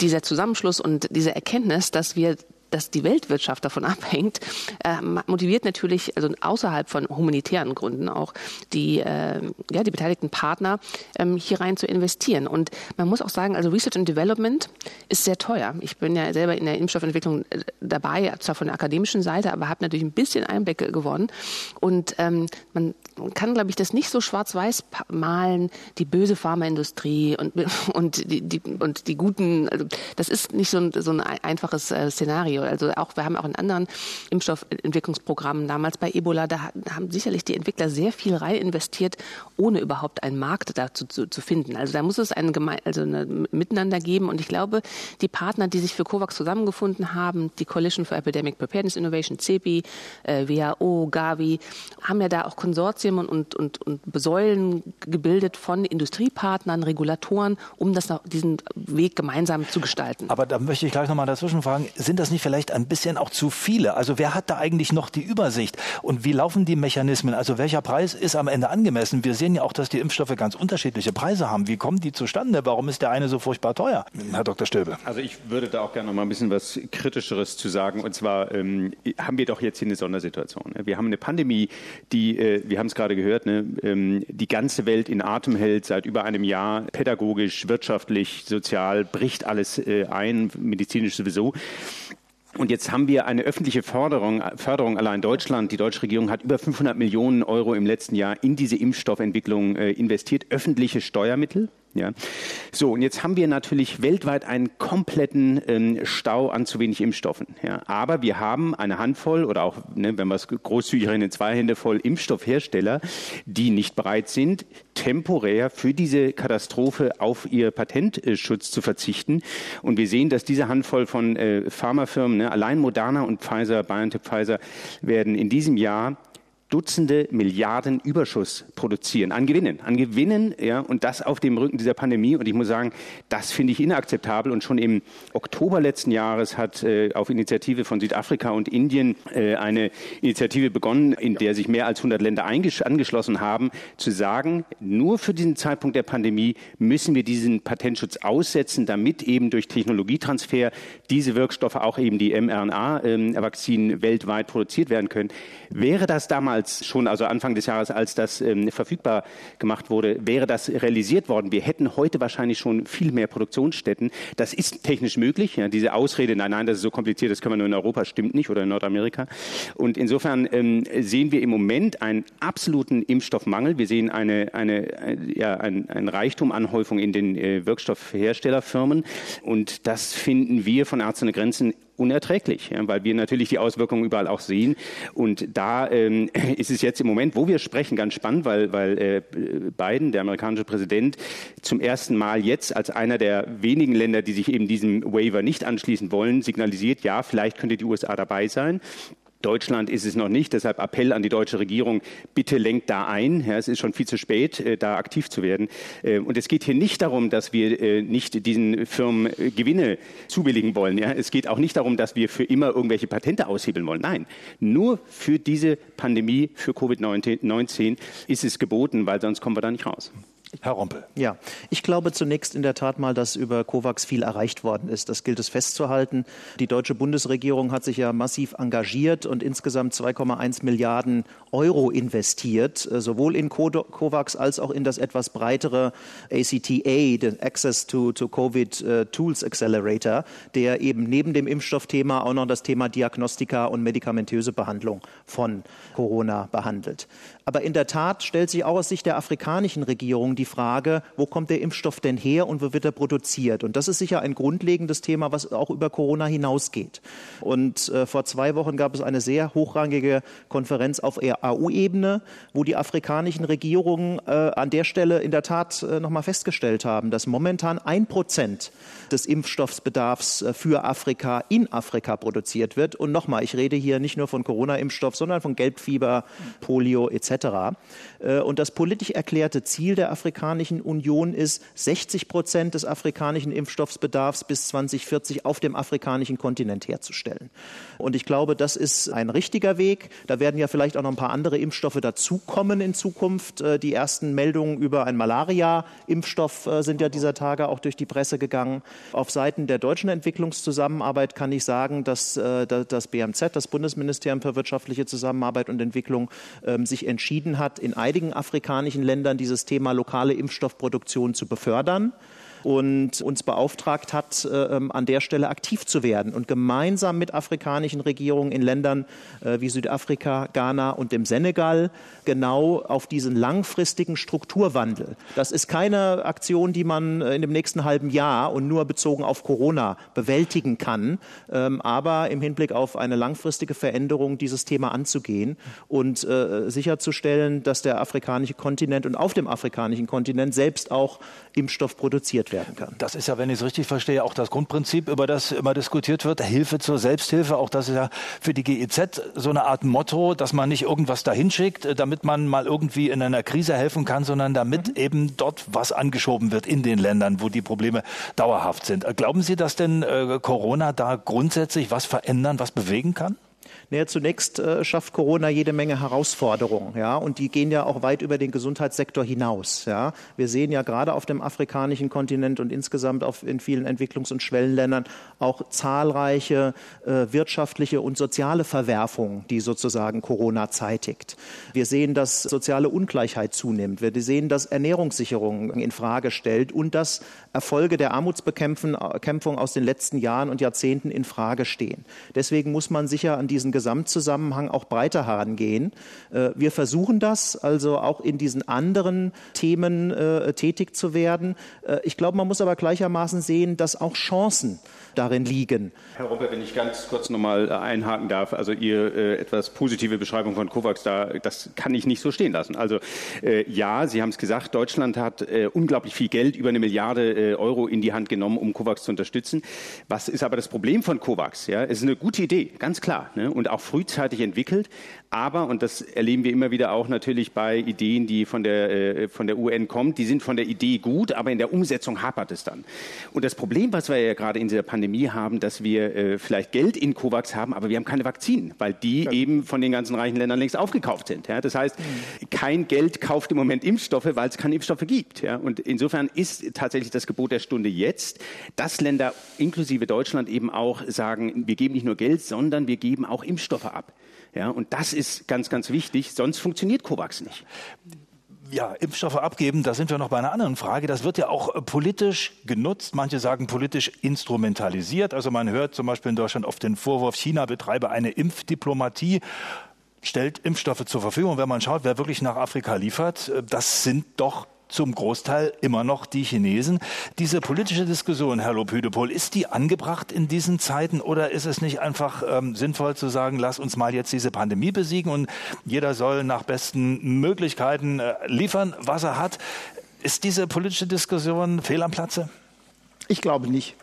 [SPEAKER 5] dieser Zusammenschluss und diese Erkenntnis, dass wir dass die Weltwirtschaft davon abhängt, äh, motiviert natürlich, also außerhalb von humanitären Gründen auch, die, äh, ja, die beteiligten Partner ähm, hier rein zu investieren. Und man muss auch sagen, also Research and Development ist sehr teuer. Ich bin ja selber in der Impfstoffentwicklung äh, dabei, zwar von der akademischen Seite, aber habe natürlich ein bisschen Einblicke gewonnen. Und ähm, man kann, glaube ich, das nicht so schwarz-weiß malen, die böse Pharmaindustrie und, und, die, die, und die guten, also das ist nicht so ein, so ein einfaches äh, Szenario. Also auch, wir haben auch in anderen Impfstoffentwicklungsprogrammen damals bei Ebola, da haben sicherlich die Entwickler sehr viel rein investiert, ohne überhaupt einen Markt dazu zu, zu finden. Also da muss es ein also ein Miteinander geben und ich glaube, die Partner, die sich für COVAX zusammengefunden haben, die Coalition for Epidemic Preparedness Innovation, CEPI, äh, WHO, Gavi, haben ja da auch Konsortien und, und, und Säulen gebildet von Industriepartnern, Regulatoren, um das, diesen Weg gemeinsam zu gestalten.
[SPEAKER 2] Aber da möchte ich gleich nochmal dazwischen fragen, sind das nicht vielleicht vielleicht ein bisschen auch zu viele. Also wer hat da eigentlich noch die Übersicht? Und wie laufen die Mechanismen? Also welcher Preis ist am Ende angemessen? Wir sehen ja auch, dass die Impfstoffe ganz unterschiedliche Preise haben. Wie kommen die zustande? Warum ist der eine so furchtbar teuer? Herr Dr. Stöbe.
[SPEAKER 3] Also ich würde da auch gerne noch mal ein bisschen was Kritischeres zu sagen. Und zwar ähm, haben wir doch jetzt hier eine Sondersituation. Wir haben eine Pandemie, die, äh, wir haben es gerade gehört, ne, ähm, die ganze Welt in Atem hält seit über einem Jahr. Pädagogisch, wirtschaftlich, sozial bricht alles äh, ein, medizinisch sowieso. Und jetzt haben wir eine öffentliche Förderung, Förderung allein Deutschland. Die deutsche Regierung hat über 500 Millionen Euro im letzten Jahr in diese Impfstoffentwicklung äh, investiert, öffentliche Steuermittel. Ja. So, und jetzt haben wir natürlich weltweit einen kompletten ähm, Stau an zu wenig Impfstoffen. Ja. Aber wir haben eine Handvoll oder auch, ne, wenn wir es großzügig rechnen, zwei Hände voll Impfstoffhersteller, die nicht bereit sind, temporär für diese Katastrophe auf ihr Patentschutz zu verzichten. Und wir sehen, dass diese Handvoll von äh, Pharmafirmen, ne, allein Moderna und Pfizer, BioNTech Pfizer, werden in diesem Jahr Dutzende Milliarden Überschuss produzieren an Gewinnen, an Gewinnen, ja, und das auf dem Rücken dieser Pandemie. Und ich muss sagen, das finde ich inakzeptabel. Und schon im Oktober letzten Jahres hat äh, auf Initiative von Südafrika und Indien äh, eine Initiative begonnen, in der sich mehr als 100 Länder angeschlossen haben, zu sagen, nur für diesen Zeitpunkt der Pandemie müssen wir diesen Patentschutz aussetzen, damit eben durch Technologietransfer diese Wirkstoffe, auch eben die mRNA-Vakzinen ähm, weltweit produziert werden können. Wäre das damals damals schon, also Anfang des Jahres, als das ähm, verfügbar gemacht wurde, wäre das realisiert worden. Wir hätten heute wahrscheinlich schon viel mehr Produktionsstätten. Das ist technisch möglich. Ja, diese Ausrede, nein, nein, das ist so kompliziert, das können wir nur in Europa, stimmt nicht oder in Nordamerika. Und insofern ähm, sehen wir im Moment einen absoluten Impfstoffmangel. Wir sehen eine, eine, eine ja, ein, ein Reichtum, in den äh, Wirkstoffherstellerfirmen. Und das finden wir von Ärzte ohne Grenzen unerträglich, weil wir natürlich die Auswirkungen überall auch sehen. Und da ähm, ist es jetzt im Moment, wo wir sprechen, ganz spannend, weil, weil äh, Biden, der amerikanische Präsident, zum ersten Mal jetzt als einer der wenigen Länder, die sich eben diesem Waiver nicht anschließen wollen, signalisiert, ja, vielleicht könnte die USA dabei sein. Deutschland ist es noch nicht. Deshalb Appell an die deutsche Regierung, bitte lenkt da ein. Ja, es ist schon viel zu spät, äh, da aktiv zu werden. Äh, und es geht hier nicht darum, dass wir äh, nicht diesen Firmen Gewinne zubilligen wollen. Ja, es geht auch nicht darum, dass wir für immer irgendwelche Patente aushebeln wollen. Nein, nur für diese Pandemie, für Covid-19 ist es geboten, weil sonst kommen wir da nicht raus.
[SPEAKER 2] Herr Rompel.
[SPEAKER 4] Ja, ich glaube zunächst in der Tat mal, dass über COVAX viel erreicht worden ist. Das gilt es festzuhalten. Die deutsche Bundesregierung hat sich ja massiv engagiert und insgesamt 2,1 Milliarden Euro investiert, äh, sowohl in COVAX als auch in das etwas breitere ACTA, den Access to, to Covid äh, Tools Accelerator, der eben neben dem Impfstoffthema auch noch das Thema Diagnostika und medikamentöse Behandlung von Corona behandelt. Aber in der Tat stellt sich auch aus Sicht der afrikanischen Regierung die Frage, wo kommt der Impfstoff denn her und wo wird er produziert? Und das ist sicher ein grundlegendes Thema, was auch über Corona hinausgeht. Und äh, vor zwei Wochen gab es eine sehr hochrangige Konferenz auf AU-Ebene, wo die afrikanischen Regierungen äh, an der Stelle in der Tat äh, nochmal festgestellt haben, dass momentan ein Prozent des Impfstoffsbedarfs äh, für Afrika in Afrika produziert wird. Und nochmal, ich rede hier nicht nur von Corona-Impfstoff, sondern von Gelbfieber, Polio etc. Äh, und das politisch erklärte Ziel der Afrikanischen Union ist, 60 Prozent des afrikanischen Impfstoffsbedarfs bis 2040 auf dem afrikanischen Kontinent herzustellen. Und ich glaube, das ist ein richtiger Weg. Da werden ja vielleicht auch noch ein paar andere Impfstoffe dazukommen in Zukunft. Äh, die ersten Meldungen über einen Malaria-Impfstoff äh, sind ja dieser Tage auch durch die Presse gegangen. Auf Seiten der deutschen Entwicklungszusammenarbeit kann ich sagen, dass das BMZ, das Bundesministerium für wirtschaftliche Zusammenarbeit und Entwicklung, ähm, sich entschieden hat, in einigen afrikanischen Ländern dieses Thema lokale Impfstoffproduktion zu befördern und uns beauftragt hat, äh, ähm, an der Stelle aktiv zu werden und gemeinsam mit afrikanischen Regierungen in Ländern äh, wie Südafrika, Ghana und dem Senegal genau auf diesen langfristigen Strukturwandel. Das ist keine Aktion, die man äh, in dem nächsten halben Jahr und nur bezogen auf Corona bewältigen kann, ähm, aber im Hinblick auf eine langfristige Veränderung dieses Thema anzugehen und sicherzustellen, dass der afrikanische Kontinent und auf dem afrikanischen Kontinent selbst auch Impfstoff produziert werden kann.
[SPEAKER 2] Das ist ja, wenn ich es richtig verstehe, auch das Grundprinzip, über das immer diskutiert wird, Hilfe zur Selbsthilfe. Auch das ist ja für die GEZ so eine Art Motto, dass man nicht irgendwas dahin schickt, äh, damit man mal irgendwie in einer Krise helfen kann, sondern damit mhm. eben dort was angeschoben wird in den Ländern, wo die Probleme dauerhaft sind. Glauben Sie, dass denn äh, Corona da grundsätzlich was verändern, was bewegen kann?
[SPEAKER 4] Naja, zunächst äh, schafft Corona jede Menge Herausforderungen, ja, und die gehen ja auch weit über den Gesundheitssektor hinaus, ja. Wir sehen ja gerade auf dem afrikanischen Kontinent und insgesamt auf, in vielen Entwicklungs- und Schwellenländern auch zahlreiche äh, wirtschaftliche und soziale Verwerfungen, die sozusagen Corona zeitigt. Wir sehen, dass soziale Ungleichheit zunimmt. Wir sehen, dass Ernährungssicherung in Frage stellt und dass Erfolge der Armutsbekämpfung aus den letzten Jahren und Jahrzehnten in Frage stehen. Deswegen muss man sicher an diesen Gesamtzusammenhang auch breiter herangehen. Äh, wir versuchen das, also auch in diesen anderen Themen äh, tätig zu werden. Äh, ich glaube, man muss aber gleichermaßen sehen, dass auch Chancen darin liegen.
[SPEAKER 3] Herr Romper, wenn ich ganz kurz nochmal einhaken darf, also Ihr äh, etwas positive Beschreibung von COVAX, da, das kann ich nicht so stehen lassen. Also ja, Sie haben es gesagt, Deutschland hat unglaublich viel Geld, über eine Milliarde Euro in die Hand genommen, um COVAX zu unterstützen. Was ist aber das Problem von COVAX? Ja, es ist eine gute Idee, ganz klar, ne? Und auch frühzeitig entwickelt. Aber, und das erleben wir immer wieder auch natürlich bei Ideen, die von der, äh, von der UN kommen, die sind von der Idee gut, aber in der Umsetzung hapert es dann. Und das Problem, was wir ja gerade in dieser Pandemie haben, dass wir äh, vielleicht Geld in COVAX haben, aber wir haben keine Vakzinen, weil die ja. eben von den ganzen reichen Ländern längst aufgekauft sind. Ja? Das heißt, mhm. kein Geld kauft im Moment Impfstoffe, weil es keine Impfstoffe gibt. Ja? Und insofern ist tatsächlich das Gebot der Stunde jetzt, dass Länder inklusive Deutschland eben auch sagen, wir geben nicht nur Geld, sondern wir geben auch Impfstoffe ab. Ja, und das ist ganz, ganz wichtig, sonst funktioniert COVAX nicht.
[SPEAKER 2] Ja, Impfstoffe abgeben, da sind wir noch bei einer anderen Frage. Das wird ja auch äh, politisch genutzt. Manche sagen politisch instrumentalisiert. Also man hört zum Beispiel in Deutschland oft den Vorwurf, China betreibe eine Impfdiplomatie stellt Impfstoffe zur Verfügung. Wenn man schaut, wer wirklich nach Afrika liefert, äh, das sind doch zum Großteil immer noch die Chinesen. Diese politische Diskussion, Herr Lopüdepol, ist die angebracht in diesen Zeiten oder ist es nicht einfach ähm, sinnvoll zu sagen, lass uns mal jetzt diese Pandemie besiegen und jeder soll nach besten Möglichkeiten äh, liefern, was er hat? Ist diese politische Diskussion fehl am Platze?
[SPEAKER 6] Ich glaube nicht.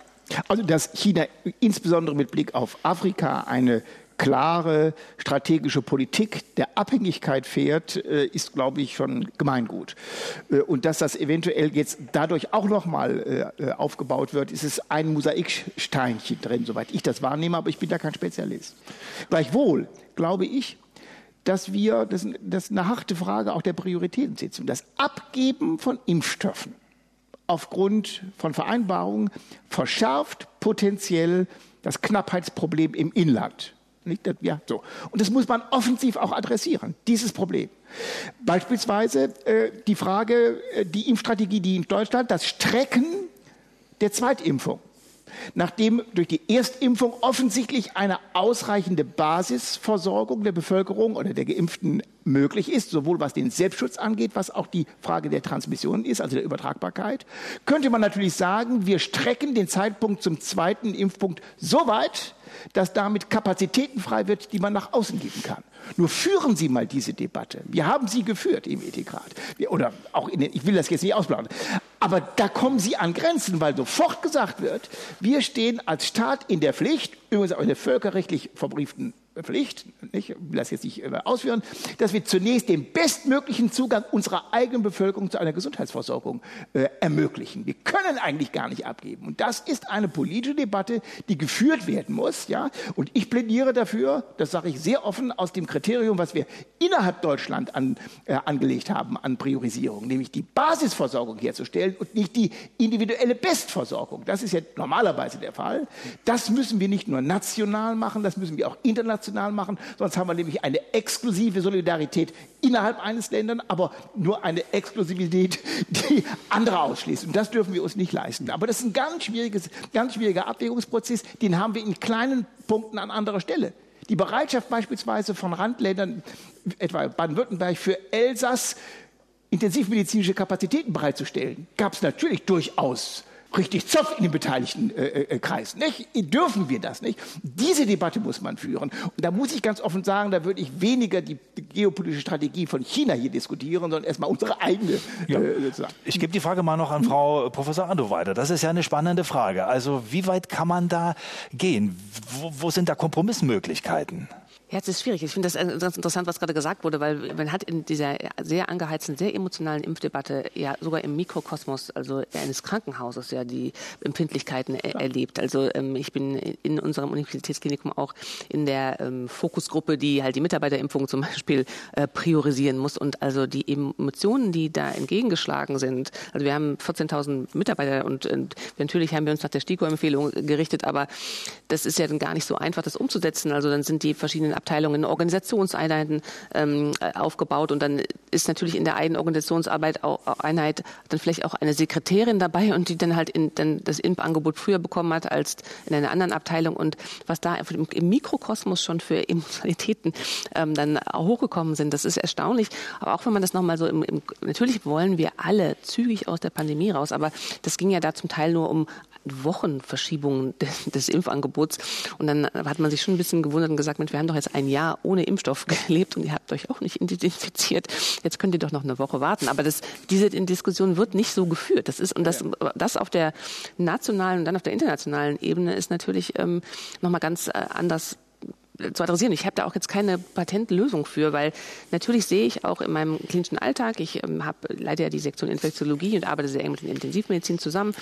[SPEAKER 6] Also, dass China insbesondere mit Blick auf Afrika eine klare strategische Politik der Abhängigkeit fährt, äh, ist, glaube ich, schon Gemeingut. Äh, und dass das eventuell jetzt dadurch auch nochmal äh, aufgebaut wird, ist es ein Mosaiksteinchen drin, soweit ich das wahrnehme, aber ich bin da kein Spezialist. Gleichwohl glaube ich, dass wir, das, das ist eine harte Frage auch der Prioritätensetzung, das Abgeben von Impfstoffen aufgrund von Vereinbarungen verschärft potenziell das Knappheitsproblem im Inland. Ja, so. Und das muss man offensiv auch adressieren, dieses Problem. Beispielsweise äh, die Frage, äh, die Impfstrategie, die in Deutschland, das Strecken der Zweitimpfung nachdem durch die Erstimpfung offensichtlich eine ausreichende Basisversorgung der Bevölkerung oder der Geimpften möglich ist, sowohl was den Selbstschutz angeht, was auch die Frage der Transmission ist, also der Übertragbarkeit, könnte man natürlich sagen, wir strecken den Zeitpunkt zum zweiten Impfpunkt so weit, dass damit Kapazitäten frei wird, die man nach außen geben kann. Nur führen Sie mal diese Debatte. Wir haben sie geführt im Ethikrat. Oder auch in den, ich will das jetzt nicht ausplaudern. Aber da kommen Sie an Grenzen, weil sofort gesagt wird, wir stehen als Staat in der Pflicht, übrigens auch in der völkerrechtlich verbrieften Pflicht, ich will das jetzt nicht ausführen, dass wir zunächst den bestmöglichen Zugang unserer eigenen Bevölkerung zu einer Gesundheitsversorgung äh, ermöglichen. Wir können eigentlich gar nicht abgeben. Und das ist eine politische Debatte, die geführt werden muss. Ja? Und ich plädiere dafür, das sage ich sehr offen, aus dem Kriterium, was wir innerhalb Deutschland an, äh, angelegt haben an Priorisierung, nämlich die Basisversorgung herzustellen und nicht die individuelle Bestversorgung. Das ist ja normalerweise der Fall. Das müssen wir nicht nur national machen, das müssen wir auch international international machen, sonst haben wir nämlich eine exklusive Solidarität innerhalb eines Länders, aber nur eine Exklusivität, die andere ausschließt. Und das dürfen wir uns nicht leisten. Aber das ist ein ganz, schwieriges, ganz schwieriger Abwägungsprozess, den haben wir in kleinen Punkten an anderer Stelle. Die Bereitschaft beispielsweise von Randländern, etwa Baden-Württemberg, für Elsass intensivmedizinische Kapazitäten bereitzustellen, gab es natürlich durchaus richtig Zoff in den beteiligten äh, äh, Kreisen. Nicht? Dürfen wir das nicht? Diese Debatte muss man führen. Und da muss ich ganz offen sagen, da würde ich weniger die geopolitische Strategie von China hier diskutieren, sondern erstmal unsere eigene.
[SPEAKER 2] Ja. Äh, ich gebe die Frage mal noch an Frau Professor Ando weiter. Das ist ja eine spannende Frage. Also wie weit kann man da gehen? Wo, wo sind da Kompromissmöglichkeiten?
[SPEAKER 5] Ja, es ist schwierig. Ich finde das ganz interessant, was gerade gesagt wurde, weil man hat in dieser sehr angeheizten, sehr emotionalen Impfdebatte ja sogar im Mikrokosmos, also eines Krankenhauses, ja die Empfindlichkeiten er erlebt. Also ähm, ich bin in unserem Universitätsklinikum auch in der ähm, Fokusgruppe, die halt die Mitarbeterimpfung zum Beispiel äh, priorisieren muss und also die Emotionen, die da entgegengeschlagen sind. Also wir haben 14.000 Mitarbeiter und, und natürlich haben wir uns nach der STIKO-Empfehlung gerichtet, aber das ist ja dann gar nicht so einfach, das umzusetzen. Also dann sind die verschiedenen Abteilungen, Organisationseinheiten ähm, aufgebaut und dann ist natürlich in der einen Organisationsarbeit auch, Einheit dann vielleicht auch eine Sekretärin dabei und die dann halt in, dann das Impfangebot früher bekommen hat als in einer anderen Abteilung und was da im Mikrokosmos schon für Emotionalitäten ähm, dann hochgekommen sind, das ist erstaunlich. Aber auch wenn man das nochmal so im, im, natürlich wollen wir alle zügig aus der Pandemie raus, aber das ging ja da zum Teil nur um Wochenverschiebung des, des, Impfangebots. Und dann hat man sich schon ein bisschen gewundert und gesagt, Mensch, wir haben doch jetzt ein Jahr ohne Impfstoff gelebt und ihr habt euch auch nicht identifiziert. Jetzt könnt ihr doch noch eine Woche warten. Aber das, diese Diskussion wird nicht so geführt. Das ist, und das, das auf der nationalen und dann auf der internationalen Ebene ist natürlich ähm, nochmal ganz äh, anders zu adressieren. Ich habe da auch jetzt keine Patentlösung für, weil natürlich sehe ich auch in meinem klinischen Alltag, ich ähm, habe leider ja die Sektion Infektiologie und arbeite sehr eng mit der Intensivmedizin zusammen,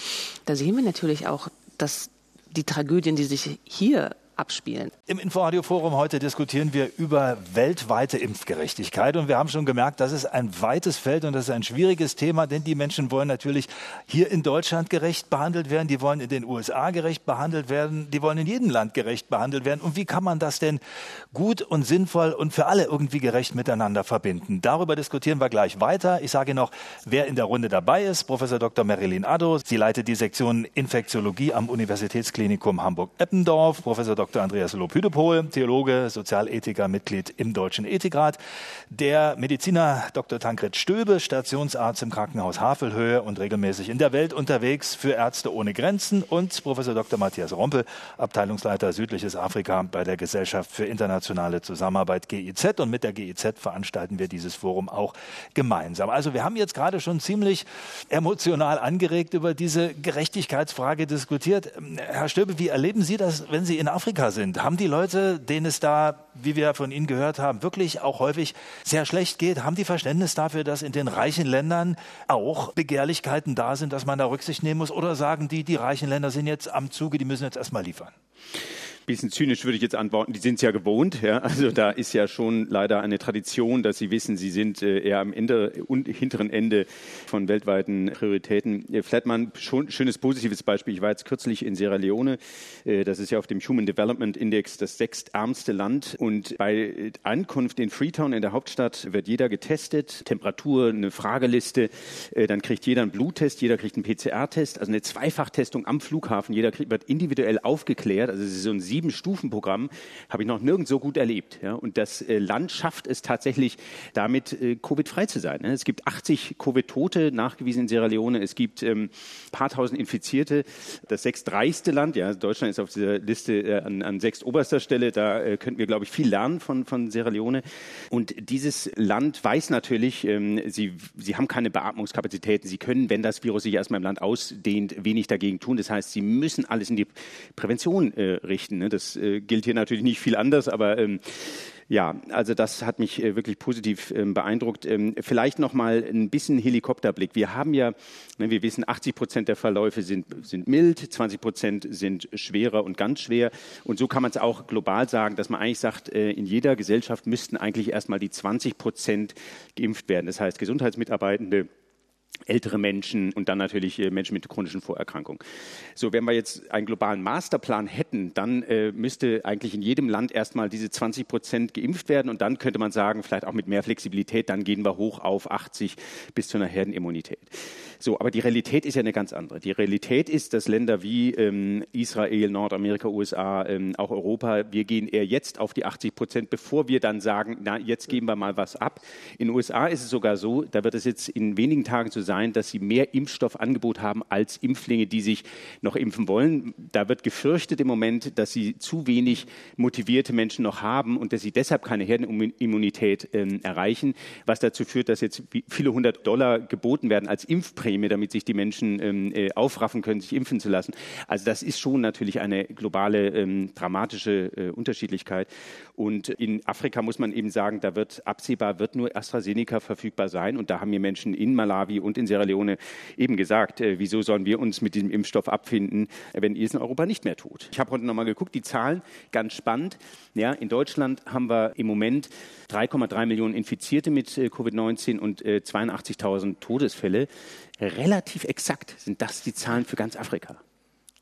[SPEAKER 5] da sehen wir natürlich auch, dass die Tragödien, die sich hier abspielen.
[SPEAKER 2] Im Inforadio-Forum heute diskutieren wir über weltweite Impfgerechtigkeit. Und wir haben schon gemerkt, das ist ein weites Feld und das ist ein schwieriges Thema, denn die Menschen wollen natürlich hier in Deutschland gerecht behandelt werden, die wollen in den USA gerecht behandelt werden, die wollen in jedem Land gerecht behandelt werden. Und wie kann man das denn gut und sinnvoll und für alle irgendwie gerecht miteinander verbinden? Darüber diskutieren wir gleich weiter. Ich sage noch, wer in der Runde dabei ist. Professor Dr. Marilyn Addo. Sie leitet die Sektion Infektiologie am Universitätsklinikum Hamburg-Eppendorf. Professor Dr. Dr. Andreas Lopüdepol, Theologe, Sozialethiker, Mitglied im Deutschen Ethikrat. Der Mediziner Dr. Tankred Stöbe, Stationsarzt im Krankenhaus Havelhöhe und regelmäßig in der Welt unterwegs für Ärzte ohne Grenzen. Und Professor Dr. Matthias Rompel, Abteilungsleiter Südliches Afrika bei der Gesellschaft für internationale Zusammenarbeit GIZ. Und mit der GIZ veranstalten wir dieses Forum auch gemeinsam. Also wir haben jetzt gerade schon ziemlich emotional angeregt über diese Gerechtigkeitsfrage diskutiert. Herr Stöbe, wie erleben Sie das, wenn Sie in Afrika Afrika sind, haben die Leute, denen es da, wie wir von Ihnen gehört haben, wirklich auch häufig sehr schlecht geht, haben die Verständnis dafür, dass in den reichen Ländern auch Begehrlichkeiten da sind, dass man da Rücksicht nehmen muss? Oder sagen die, die reichen Länder sind jetzt am Zuge, die müssen jetzt erstmal liefern?
[SPEAKER 3] Bisschen zynisch würde ich jetzt antworten, die sind es ja gewohnt. Ja? Also da ist ja schon leider eine Tradition, dass sie wissen, sie sind äh, eher am Ende hinteren Ende von weltweiten Prioritäten. Mal ein schon, schönes positives Beispiel. Ich war jetzt kürzlich in Sierra Leone. Äh, das ist ja auf dem Human Development Index das sechstärmste Land. Und bei Ankunft in Freetown, in der Hauptstadt, wird jeder getestet. Temperatur, eine Frageliste. Äh, dann kriegt jeder einen Bluttest, jeder kriegt einen PCR-Test. Also eine Zweifachtestung am Flughafen. Jeder wird individuell aufgeklärt. Also es ist so ein Sieben-Stufen-Programm habe ich noch nirgends so gut erlebt. Ja? Und das äh, Land schafft es tatsächlich, damit äh, Covid-frei zu sein. Ne? Es gibt 80 Covid-Tote nachgewiesen in Sierra Leone. Es gibt ähm, paar tausend Infizierte. Das sechstreichste Land, ja, Deutschland ist auf dieser Liste äh, an, an sechstoberster Stelle. Da könnten wir, glaube ich, viel lernen von, von Sierra Leone. Und dieses Land weiß natürlich, ähm, sie, sie haben keine Beatmungskapazitäten. Sie können, wenn das Virus sich erstmal im Land ausdehnt, wenig dagegen tun. Das heißt, sie müssen alles in die Prävention richten. Ne? Das äh, gilt hier natürlich nicht viel anders, aber ähm, ja, also das hat mich äh, wirklich positiv ähm, beeindruckt. Ähm, vielleicht noch mal ein bisschen Helikopterblick. Wir haben ja, ne, wir wissen, 80 Prozent der Verläufe sind, sind mild, 20 Prozent sind schwerer und ganz schwer. Und so kann man es auch global sagen, dass man eigentlich sagt, äh, in jeder Gesellschaft müssten eigentlich erstmal die 20 Prozent geimpft werden. Das heißt, Gesundheitsmitarbeitende ältere Menschen und dann natürlich äh, Menschen mit chronischen Vorerkrankungen. So, wenn wir jetzt einen globalen Masterplan hätten, dann äh, müsste eigentlich in jedem Land erstmal diese 20 Prozent geimpft werden und dann könnte man sagen, vielleicht auch mit mehr Flexibilität, dann gehen wir hoch auf 80 bis zu einer Herdenimmunität. So, aber die Realität ist ja eine ganz andere. Die Realität ist, dass Länder wie ähm, Israel, Nordamerika, USA, ähm, auch Europa, wir gehen eher jetzt auf die 80 Prozent, bevor wir dann sagen, na, jetzt geben wir mal was ab. In den USA ist es sogar so, da wird es jetzt in wenigen Tagen so sein, dass sie mehr Impfstoffangebot haben als Impflinge, die sich noch impfen wollen. Da wird gefürchtet im Moment, dass sie zu wenig motivierte Menschen noch haben und dass sie deshalb keine Herdenimmunität ähm, erreichen, was dazu führt, dass jetzt viele hundert Dollar geboten werden als Impfprämie damit sich die Menschen ähm, äh, aufraffen können, sich impfen zu lassen. Also das ist schon natürlich eine globale ähm, dramatische äh, Unterschiedlichkeit. Und in Afrika muss man eben sagen, da wird absehbar, wird nur AstraZeneca verfügbar sein. Und da haben mir Menschen in Malawi und in Sierra Leone eben gesagt, äh, wieso sollen wir uns mit diesem Impfstoff abfinden, wenn ihr es in Europa nicht mehr tut. Ich habe heute nochmal geguckt, die Zahlen, ganz spannend. Ja, in Deutschland haben wir im Moment 3,3 Millionen Infizierte mit äh, Covid-19 und äh, 82.000 Todesfälle. Relativ exakt sind das die Zahlen für ganz Afrika.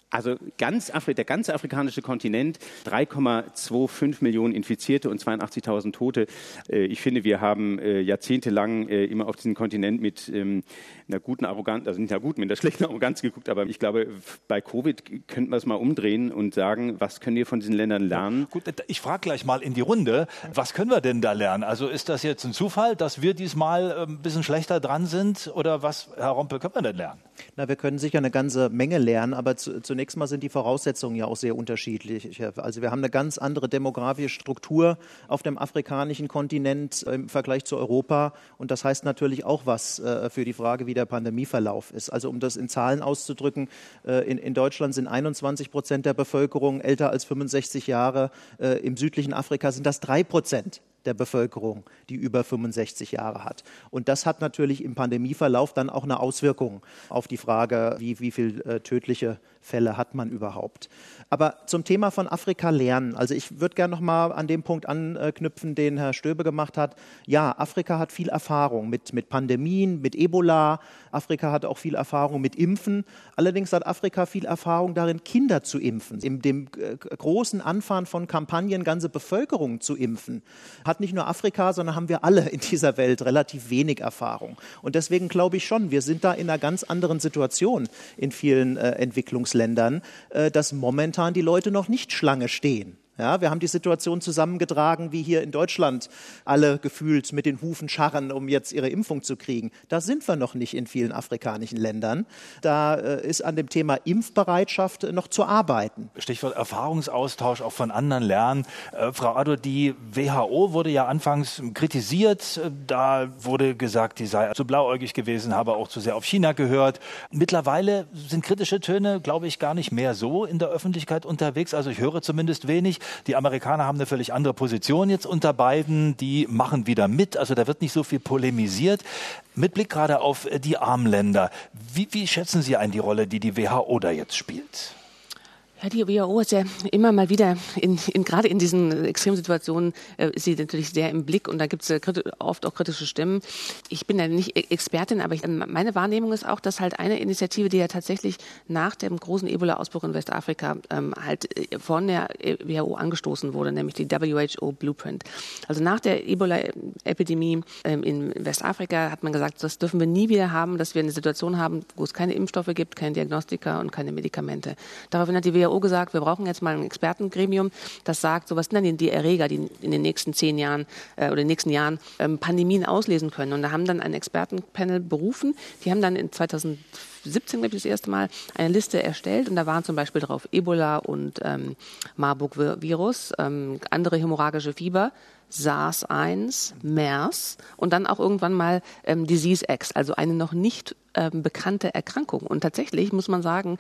[SPEAKER 3] Also ganz Afri der ganze afrikanische Kontinent, 3,25 Millionen Infizierte und 82.000 Tote. Äh, ich finde, wir haben äh, jahrzehntelang äh, immer auf diesen Kontinent mit ähm, einer guten Arroganz, also nicht einer guten, mit einer schlechten Arroganz geguckt, aber ich glaube, bei Covid könnten wir es mal umdrehen und sagen, was können wir von diesen Ländern lernen?
[SPEAKER 2] Gut, ich frage gleich mal in die Runde, was können wir denn da lernen? Also ist das jetzt ein Zufall, dass wir diesmal ein bisschen schlechter dran sind oder was, Herr Rompe, können wir denn lernen?
[SPEAKER 4] Na, wir können sicher eine ganze Menge lernen, aber zu, zunächst mal sind die Voraussetzungen ja auch sehr unterschiedlich. Also wir haben eine ganz andere demografische Struktur auf dem afrikanischen Kontinent im Vergleich zu Europa und das heißt natürlich auch was äh, für die Frage, wie der Pandemieverlauf ist. Also um das in Zahlen auszudrücken, äh, in, in Deutschland sind 21 Prozent der Bevölkerung älter als 65 Jahre, äh, im südlichen Afrika sind das drei Prozent der Bevölkerung, die über 65 Jahre hat. Und das hat natürlich im Pandemieverlauf dann auch eine Auswirkung auf die Frage, wie, wie viele äh, tödliche Fälle hat man überhaupt. Aber zum Thema von Afrika lernen. Also ich würde gerne noch mal an dem Punkt anknüpfen, den Herr Stöbe gemacht hat. Ja, Afrika hat viel Erfahrung mit, mit Pandemien, mit Ebola. Afrika hat auch viel Erfahrung mit Impfen. Allerdings hat Afrika viel Erfahrung darin, Kinder zu impfen. In dem äh, großen Anfahren von Kampagnen, ganze Bevölkerung zu impfen, hat nicht nur Afrika, sondern haben wir alle in dieser Welt relativ wenig Erfahrung. Und deswegen glaube ich schon, wir sind da in einer ganz anderen Situation in vielen äh, Entwicklungsländern, äh, dass momentan die Leute noch nicht Schlange stehen Ja, wir haben die Situation zusammengetragen, wie hier in Deutschland alle gefühlt mit den Hufen scharren, um jetzt ihre Impfung zu kriegen. Da sind wir noch nicht in vielen afrikanischen Ländern. Da äh, ist an dem Thema Impfbereitschaft noch zu arbeiten.
[SPEAKER 2] Stichwort Erfahrungsaustausch auch von anderen lernen. Äh, Frau Addo, die WHO wurde ja anfangs kritisiert. Da wurde gesagt, die sei zu blauäugig gewesen, habe auch zu sehr auf China gehört. Mittlerweile sind kritische Töne, glaube ich, gar nicht mehr so in der Öffentlichkeit unterwegs. Also ich höre zumindest wenig. Die Amerikaner haben eine völlig andere Position jetzt unter beiden. Die machen wieder mit. Also da wird nicht so viel polemisiert. Mit Blick gerade auf die armen Länder. Wie, wie schätzen Sie ein die Rolle, die die WHO da jetzt spielt?
[SPEAKER 5] Ja, die WHO ist ja immer mal wieder, in, in, gerade in diesen Extremsituationen, äh, ist sie natürlich sehr im Blick und da gibt es äh, oft auch kritische Stimmen. Ich bin ja nicht e-, Expertin, aber ich, meine Wahrnehmung ist auch, dass halt eine Initiative, die ja tatsächlich nach dem großen Ebola-Ausbruch in Westafrika ähm, halt äh, von der WHO angestoßen wurde, nämlich die WHO Blueprint. Also nach der Ebola-Epidemie ähm, in Westafrika hat man gesagt, das dürfen wir nie wieder haben, dass wir eine Situation haben, wo es keine Impfstoffe gibt, keine Diagnostika und keine Medikamente. Daraufhin hat die WHO WHO gesagt, wir brauchen jetzt mal ein Expertengremium, das sagt, so was sind denn die Erreger, die in den nächsten zehn Jahren äh, oder in den nächsten Jahren ähm, Pandemien auslesen können. Und da haben dann ein Expertenpanel berufen. Die haben dann in 2017, glaube ich, das erste Mal eine Liste erstellt und da waren zum Beispiel drauf Ebola und ähm, Marburg-Virus, ähm, andere hämorrhagische Fieber, SARS-1, MERS und dann auch irgendwann mal ähm, Disease X, also eine noch nicht ähm, bekannte Erkrankung. Und tatsächlich muss man sagen,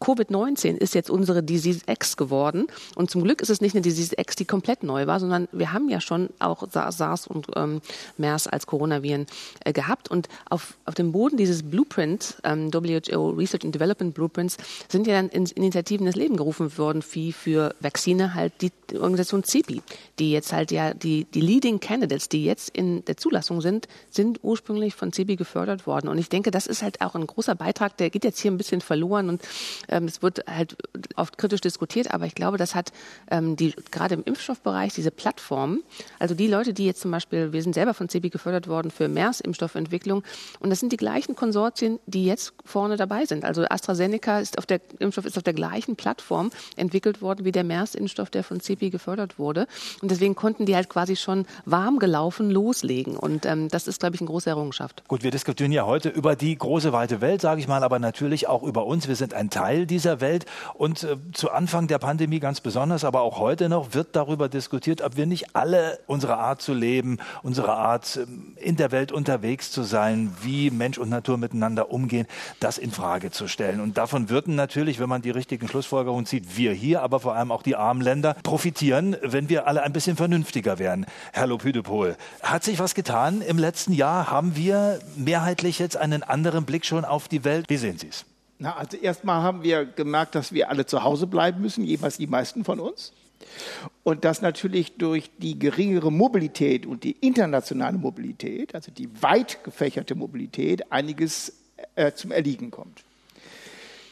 [SPEAKER 5] Covid-19 ist jetzt unsere Disease X geworden. Und zum Glück ist es nicht eine Disease X, die komplett neu war, sondern wir haben ja schon auch SARS und ähm, MERS als Coronaviren äh, gehabt. Und auf, auf dem Boden dieses Blueprint, ähm, WHO Research and Development Blueprints, sind ja dann in Initiativen ins Leben gerufen worden, wie für Vakzine halt die Organisation CEPI, die jetzt halt ja die, die Leading Candidates, die jetzt in der Zulassung sind, sind ursprünglich von CEPI gefördert worden. Und ich denke, das ist ist halt auch ein großer Beitrag, der geht jetzt hier ein bisschen verloren und ähm, es wird halt oft kritisch diskutiert, aber ich glaube, das hat ähm, die gerade im Impfstoffbereich diese Plattform, also die Leute, die jetzt zum Beispiel, wir sind selber von CEPI gefördert worden für MERS-Impfstoffentwicklung und das sind die gleichen Konsortien, die jetzt vorne dabei sind. Also AstraZeneca ist auf der Impfstoff ist auf der gleichen Plattform entwickelt worden wie der MERS-Impfstoff, der von CEPI gefördert wurde und deswegen konnten die halt quasi schon warm gelaufen loslegen und ähm, das ist, glaube ich, eine große Errungenschaft.
[SPEAKER 2] Gut, wir diskutieren ja heute über die große weite Welt, sage ich mal, aber natürlich auch über uns. Wir sind ein Teil dieser Welt und äh, zu Anfang der Pandemie ganz besonders, aber auch heute noch wird darüber diskutiert, ob wir nicht alle unsere Art zu leben, unsere Art ähm, in der Welt unterwegs zu sein, wie Mensch und Natur miteinander umgehen, das in Frage zu stellen. Und davon würden natürlich, wenn man die richtigen Schlussfolgerungen zieht, wir hier, aber vor allem auch die armen Länder profitieren, wenn wir alle ein bisschen vernünftiger wären. Herr Lopüdepol, hat sich was getan im letzten Jahr? Haben wir mehrheitlich jetzt einen anderen anderen Blick schon auf die Welt. Wie sehen Sie es?
[SPEAKER 6] Na, also erstmal haben wir gemerkt, dass wir alle zu Hause bleiben müssen, jeweils die meisten von uns. Und dass natürlich durch die geringere Mobilität und die internationale Mobilität, also die weit gefächerte Mobilität, einiges äh, zum Erliegen kommt.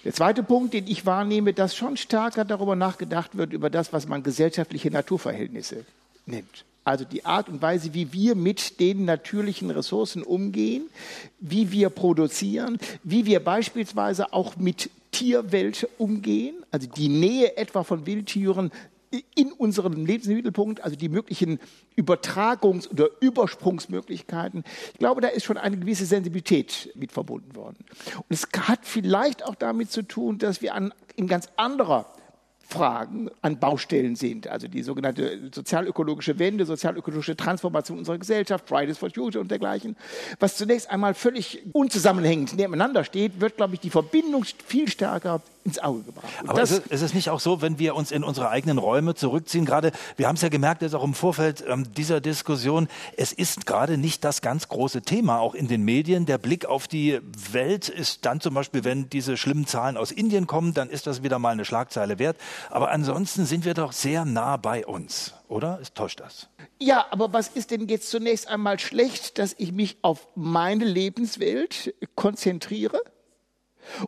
[SPEAKER 6] Der zweite Punkt, den ich wahrnehme, dass schon stärker darüber nachgedacht wird, über das, was man gesellschaftliche Naturverhältnisse nennt. Also die Art und Weise, wie wir mit den natürlichen Ressourcen umgehen, wie wir produzieren, wie wir beispielsweise auch mit Tierwelt umgehen, also die Nähe etwa von Wildtieren in unserem Lebensmittelpunkt, also die möglichen Übertragungs- oder Übersprungsmöglichkeiten. Ich glaube, da ist schon eine gewisse Sensibilität mit verbunden worden. Und es hat vielleicht auch damit zu tun, dass wir an, in ganz anderer Fragen an Baustellen sind. Also die sogenannte sozialökologische Wende, sozialökologische Transformation unserer Gesellschaft, Fridays for Future und dergleichen. Was zunächst einmal völlig unzusammenhängend nebeneinander steht, wird, glaube ich, die Verbindung viel stärker ins Auge gebracht.
[SPEAKER 2] Und Aber ist es, ist es nicht auch so, wenn wir uns in unsere eigenen Räume zurückziehen, gerade, wir haben es ja gemerkt, jetzt auch im Vorfeld ähm, dieser Diskussion, es ist gerade nicht das ganz große Thema, auch in den Medien. Der Blick auf die Welt ist dann zum Beispiel, wenn diese schlimmen Zahlen aus Indien kommen, dann ist das wieder mal eine Schlagzeile wert. Aber ansonsten sind wir doch sehr nah bei uns, oder? Es täuscht das.
[SPEAKER 6] Ja, aber was ist denn jetzt zunächst einmal schlecht, dass ich mich auf meine Lebenswelt konzentriere?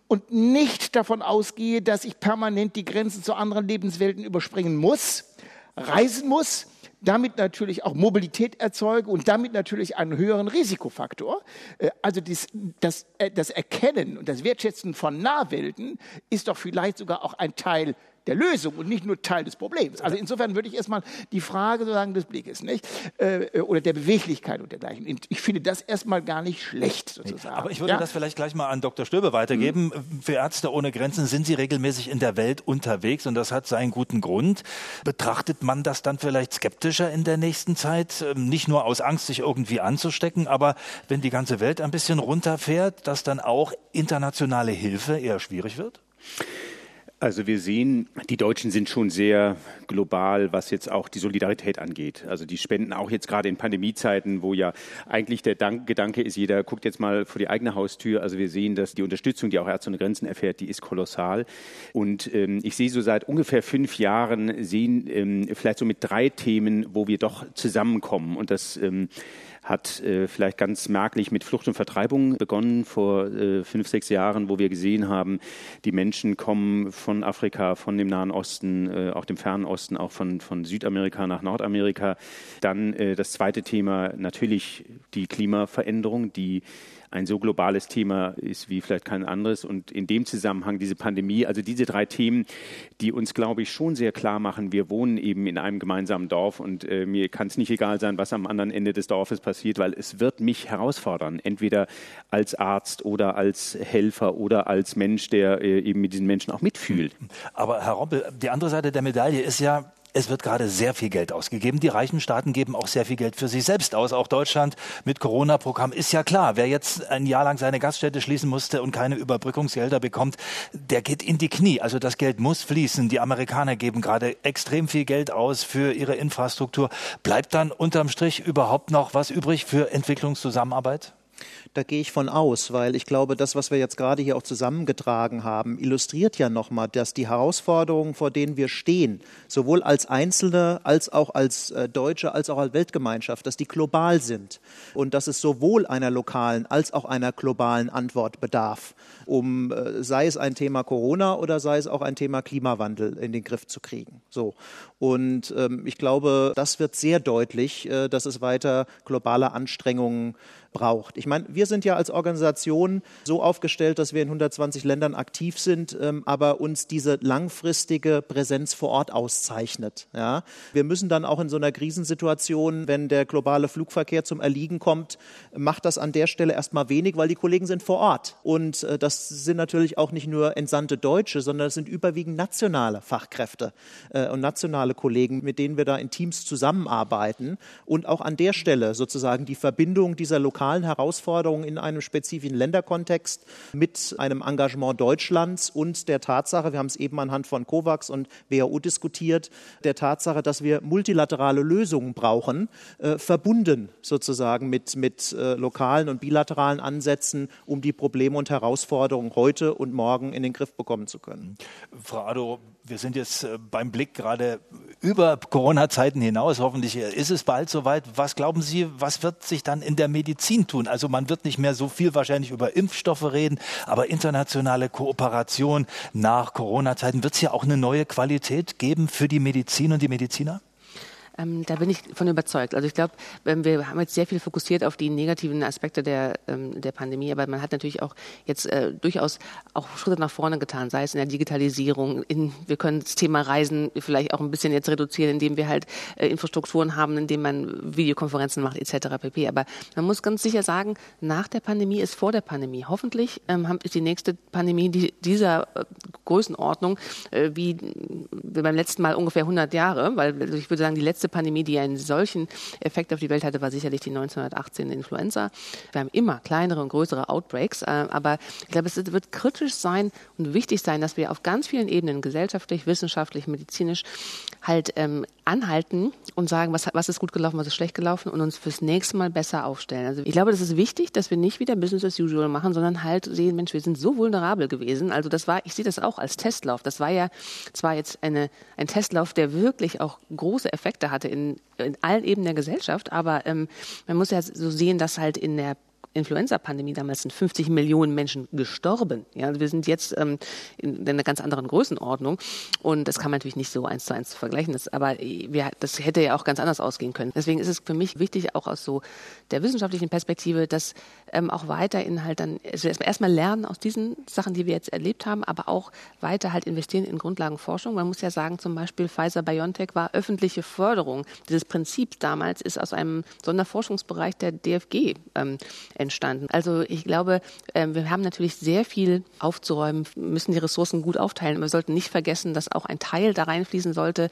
[SPEAKER 6] Und nicht davon ausgehe, dass ich permanent die Grenzen zu anderen Lebenswelten überspringen muss, reisen muss, damit natürlich auch Mobilität erzeuge und damit natürlich einen höheren Risikofaktor. Äh, also das, das, äh, das Erkennen und das Wertschätzen von Nahwelten ist doch vielleicht sogar auch ein Teil der Lösung und nicht nur Teil des Problems. Also insofern würde ich erstmal die Frage sozusagen des Blickes, nicht? Äh, oder der Beweglichkeit und dergleichen. Ich finde das erstmal gar nicht schlecht sozusagen.
[SPEAKER 2] Aber ich würde ja? das vielleicht gleich mal an Dr. Stöbe weitergeben. Mhm. Für Ärzte ohne Grenzen sind Sie regelmäßig in der Welt unterwegs und das hat seinen guten Grund. Betrachtet man das dann vielleicht skeptischer in der nächsten Zeit? Ähm, nicht nur aus Angst, sich irgendwie anzustecken, aber wenn die ganze Welt ein bisschen runterfährt, dass dann auch internationale Hilfe eher schwierig wird?
[SPEAKER 3] Also wir sehen, die Deutschen sind schon sehr global, was jetzt auch die Solidarität angeht. Also die spenden auch jetzt gerade in Pandemiezeiten, wo ja eigentlich der Dank Gedanke ist, jeder guckt jetzt mal vor die eigene Haustür. Also wir sehen, dass die Unterstützung, die auch Ärzte ohne Grenzen erfährt, die ist kolossal. Und ähm, ich sehe so seit ungefähr fünf Jahren, sehen ähm, vielleicht so mit drei Themen, wo wir doch zusammenkommen. Und das ähm, hat äh, vielleicht ganz merklich mit Flucht und Vertreibung begonnen vor äh, fünf, sechs Jahren, wo wir gesehen haben, die Menschen kommen von Afrika, von dem Nahen Osten, äh, auch dem Fernen Osten, auch von, von Südamerika nach Nordamerika. Dann äh, das zweite Thema natürlich die Klimaveränderung, die ein so globales Thema ist wie vielleicht kein anderes. Und in dem Zusammenhang diese Pandemie, also diese drei Themen, die uns, glaube ich, schon sehr klar machen, wir wohnen eben in einem gemeinsamen Dorf und äh, mir kann es nicht egal sein, was am anderen Ende des Dorfes passiert, weil es wird mich herausfordern, entweder als Arzt oder als Helfer oder als Mensch, der äh, eben mit diesen Menschen auch mitfühlt.
[SPEAKER 2] Aber Herr Rompel, die andere Seite der Medaille ist ja, es wird gerade sehr viel Geld ausgegeben. Die reichen Staaten geben auch sehr viel Geld für sich selbst aus. Auch Deutschland mit Corona-Programm ist ja klar. Wer jetzt ein Jahr lang seine Gaststätte schließen musste und keine Überbrückungsgelder bekommt, der geht in die Knie. Also das Geld muss fließen. Die Amerikaner geben gerade extrem viel Geld aus für ihre Infrastruktur. Bleibt dann unterm Strich überhaupt noch was übrig für Entwicklungszusammenarbeit?
[SPEAKER 4] Da gehe ich von aus, weil ich glaube, das, was wir jetzt gerade hier auch zusammengetragen haben, illustriert ja nochmal, dass die Herausforderungen, vor denen wir stehen, sowohl als Einzelne als auch als äh, Deutsche, als auch als Weltgemeinschaft, dass die global sind und dass es sowohl einer lokalen als auch einer globalen Antwort bedarf, um äh, sei es ein Thema Corona oder sei es auch ein Thema Klimawandel in den Griff zu kriegen. So. Und ähm, ich glaube, das wird sehr deutlich, äh, dass es weiter globale Anstrengungen braucht. Ich meine, wir sind ja als Organisation so aufgestellt, dass wir in 120 Ländern aktiv sind, ähm, aber uns diese langfristige Präsenz vor Ort auszeichnet. Ja? Wir müssen dann auch in so einer Krisensituation, wenn der globale Flugverkehr zum Erliegen kommt, macht das an der Stelle erstmal wenig, weil die Kollegen sind vor Ort. Und äh, das sind natürlich auch nicht nur entsandte Deutsche, sondern es sind überwiegend nationale Fachkräfte äh, und nationale Kollegen, mit denen wir da in Teams zusammenarbeiten. Und auch an der Stelle sozusagen die Verbindung dieser lokalen Herausforderungen in einem spezifischen Länderkontext mit einem Engagement Deutschlands und der Tatsache, wir haben es eben anhand von COVAX und WHO diskutiert, der Tatsache, dass wir multilaterale Lösungen brauchen, äh, verbunden sozusagen mit, mit äh, lokalen und bilateralen Ansätzen, um die Probleme und Herausforderungen heute und morgen in den Griff bekommen zu können.
[SPEAKER 2] Frau Ado, wir sind jetzt äh, beim Blick gerade über Corona-Zeiten hinaus. Hoffentlich ist es bald soweit. Was glauben Sie, was wird sich dann in der Medizin tun? Also man wird nicht mehr so viel wahrscheinlich über Impfstoffe reden, aber internationale Kooperation nach Corona-Zeiten wird es ja auch eine neue Qualität geben für die Medizin und die Mediziner?
[SPEAKER 5] Ähm, da bin ich von überzeugt. Also ich glaube, ähm, wir haben jetzt sehr viel fokussiert auf die negativen Aspekte der, ähm, der Pandemie, aber man hat natürlich auch jetzt äh, durchaus auch Schritte nach vorne getan, sei es in der Digitalisierung, in, wir können das Thema Reisen vielleicht auch ein bisschen jetzt reduzieren, indem wir halt äh, Infrastrukturen haben, indem man Videokonferenzen macht etc. pp. Aber man muss ganz sicher sagen, nach der Pandemie ist vor der Pandemie. Hoffentlich ähm, ist die nächste Pandemie die, dieser äh, Größenordnung äh, wie, beim letzten Mal ungefähr 100 Jahre, weil also ich würde sagen, die letzte letzte Pandemie, die einen solchen Effekt auf die Welt hatte, war sicherlich die 1918 Influenza. Wir haben immer kleinere und größere Outbreaks, äh, aber ich glaube, es wird kritisch sein und wichtig sein, dass wir auf ganz vielen Ebenen, gesellschaftlich, wissenschaftlich, medizinisch, halt ähm, anhalten und sagen, was, was ist gut gelaufen, was ist schlecht gelaufen und uns fürs nächste Mal besser aufstellen. Also ich glaube, das ist wichtig, dass wir nicht wieder Business as usual machen, sondern halt sehen, Mensch, wir sind so vulnerabel gewesen. Also das war, ich sehe das auch als Testlauf. Das war ja zwar jetzt eine, ein Testlauf, der wirklich auch große Effekte hatte in, in allen Ebenen der Gesellschaft, aber ähm, man muss ja so sehen, dass halt in der Influenza-Pandemie damals sind 50 Millionen Menschen gestorben. Ja, also wir sind jetzt ähm, in, einer ganz anderen Größenordnung und das kann man natürlich nicht so eins zu eins vergleichen. Das, aber wir, das hätte ja auch ganz anders ausgehen können. Deswegen ist es für mich wichtig, auch aus so der wissenschaftlichen Perspektive, dass ähm, auch weiterhin halt dann also erstmal lernen aus diesen Sachen, die wir jetzt erlebt haben, aber auch weiter halt investieren in Grundlagenforschung. Man muss ja sagen, zum Beispiel Pfizer BioNTech war öffentliche Förderung. Dieses Prinzip damals ist aus einem Sonderforschungsbereich der DFG ähm, entstanden. Also ich glaube, äh, wir haben natürlich sehr viel aufzuräumen, müssen die Ressourcen gut aufteilen. Wir sollten nicht vergessen, dass auch ein Teil da reinfließen sollte,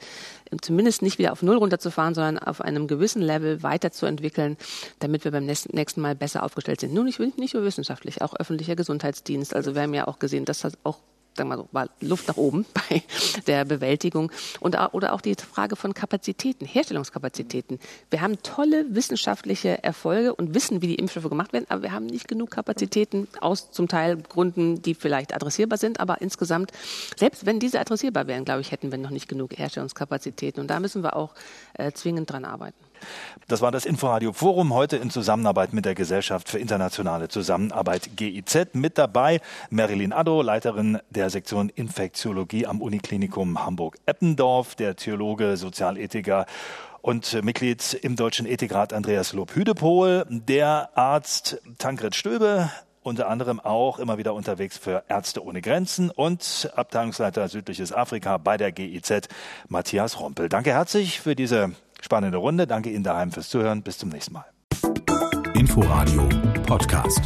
[SPEAKER 5] zumindest nicht wieder auf Null runterzufahren, sondern auf einem gewissen Level weiterzuentwickeln, damit wir beim nächsten Mal besser aufgestellt sind. Nur nicht, nicht nur wissenschaftlich, auch öffentlicher Gesundheitsdienst. Also wir haben ja auch gesehen, dass das auch sagen wir so, war Luft nach oben bei der Bewältigung. Und, oder auch die Frage von Kapazitäten, Herstellungskapazitäten. Wir haben tolle wissenschaftliche Erfolge und wissen, wie die Impfstoffe gemacht werden, aber wir haben nicht genug Kapazitäten aus zum Teil Gründen, die vielleicht adressierbar sind, aber insgesamt, selbst wenn diese adressierbar wären, glaube ich, hätten wir noch nicht genug Herstellungskapazitäten. Und da müssen wir auch äh, zwingend dran arbeiten.
[SPEAKER 2] Das war das Inforadio Forum heute in Zusammenarbeit mit der Gesellschaft für internationale Zusammenarbeit GIZ. Mit dabei Marilyn Addo, Leiterin der Sektion Infektiologie am Uniklinikum Hamburg-Eppendorf, der Theologe, Sozialethiker und Mitglied im Deutschen Ethikrat Andreas Lob-Hüdepohl, der Arzt Tankred Stöbe, unter anderem auch immer wieder unterwegs für Ärzte ohne Grenzen und Abteilungsleiter Südliches Afrika bei der GIZ, Matthias Rompel. Danke herzlich für diese spannende Runde. Danke Ihnen daheim fürs Zuhören. Bis zum nächsten Mal.
[SPEAKER 1] Inforadio Podcast.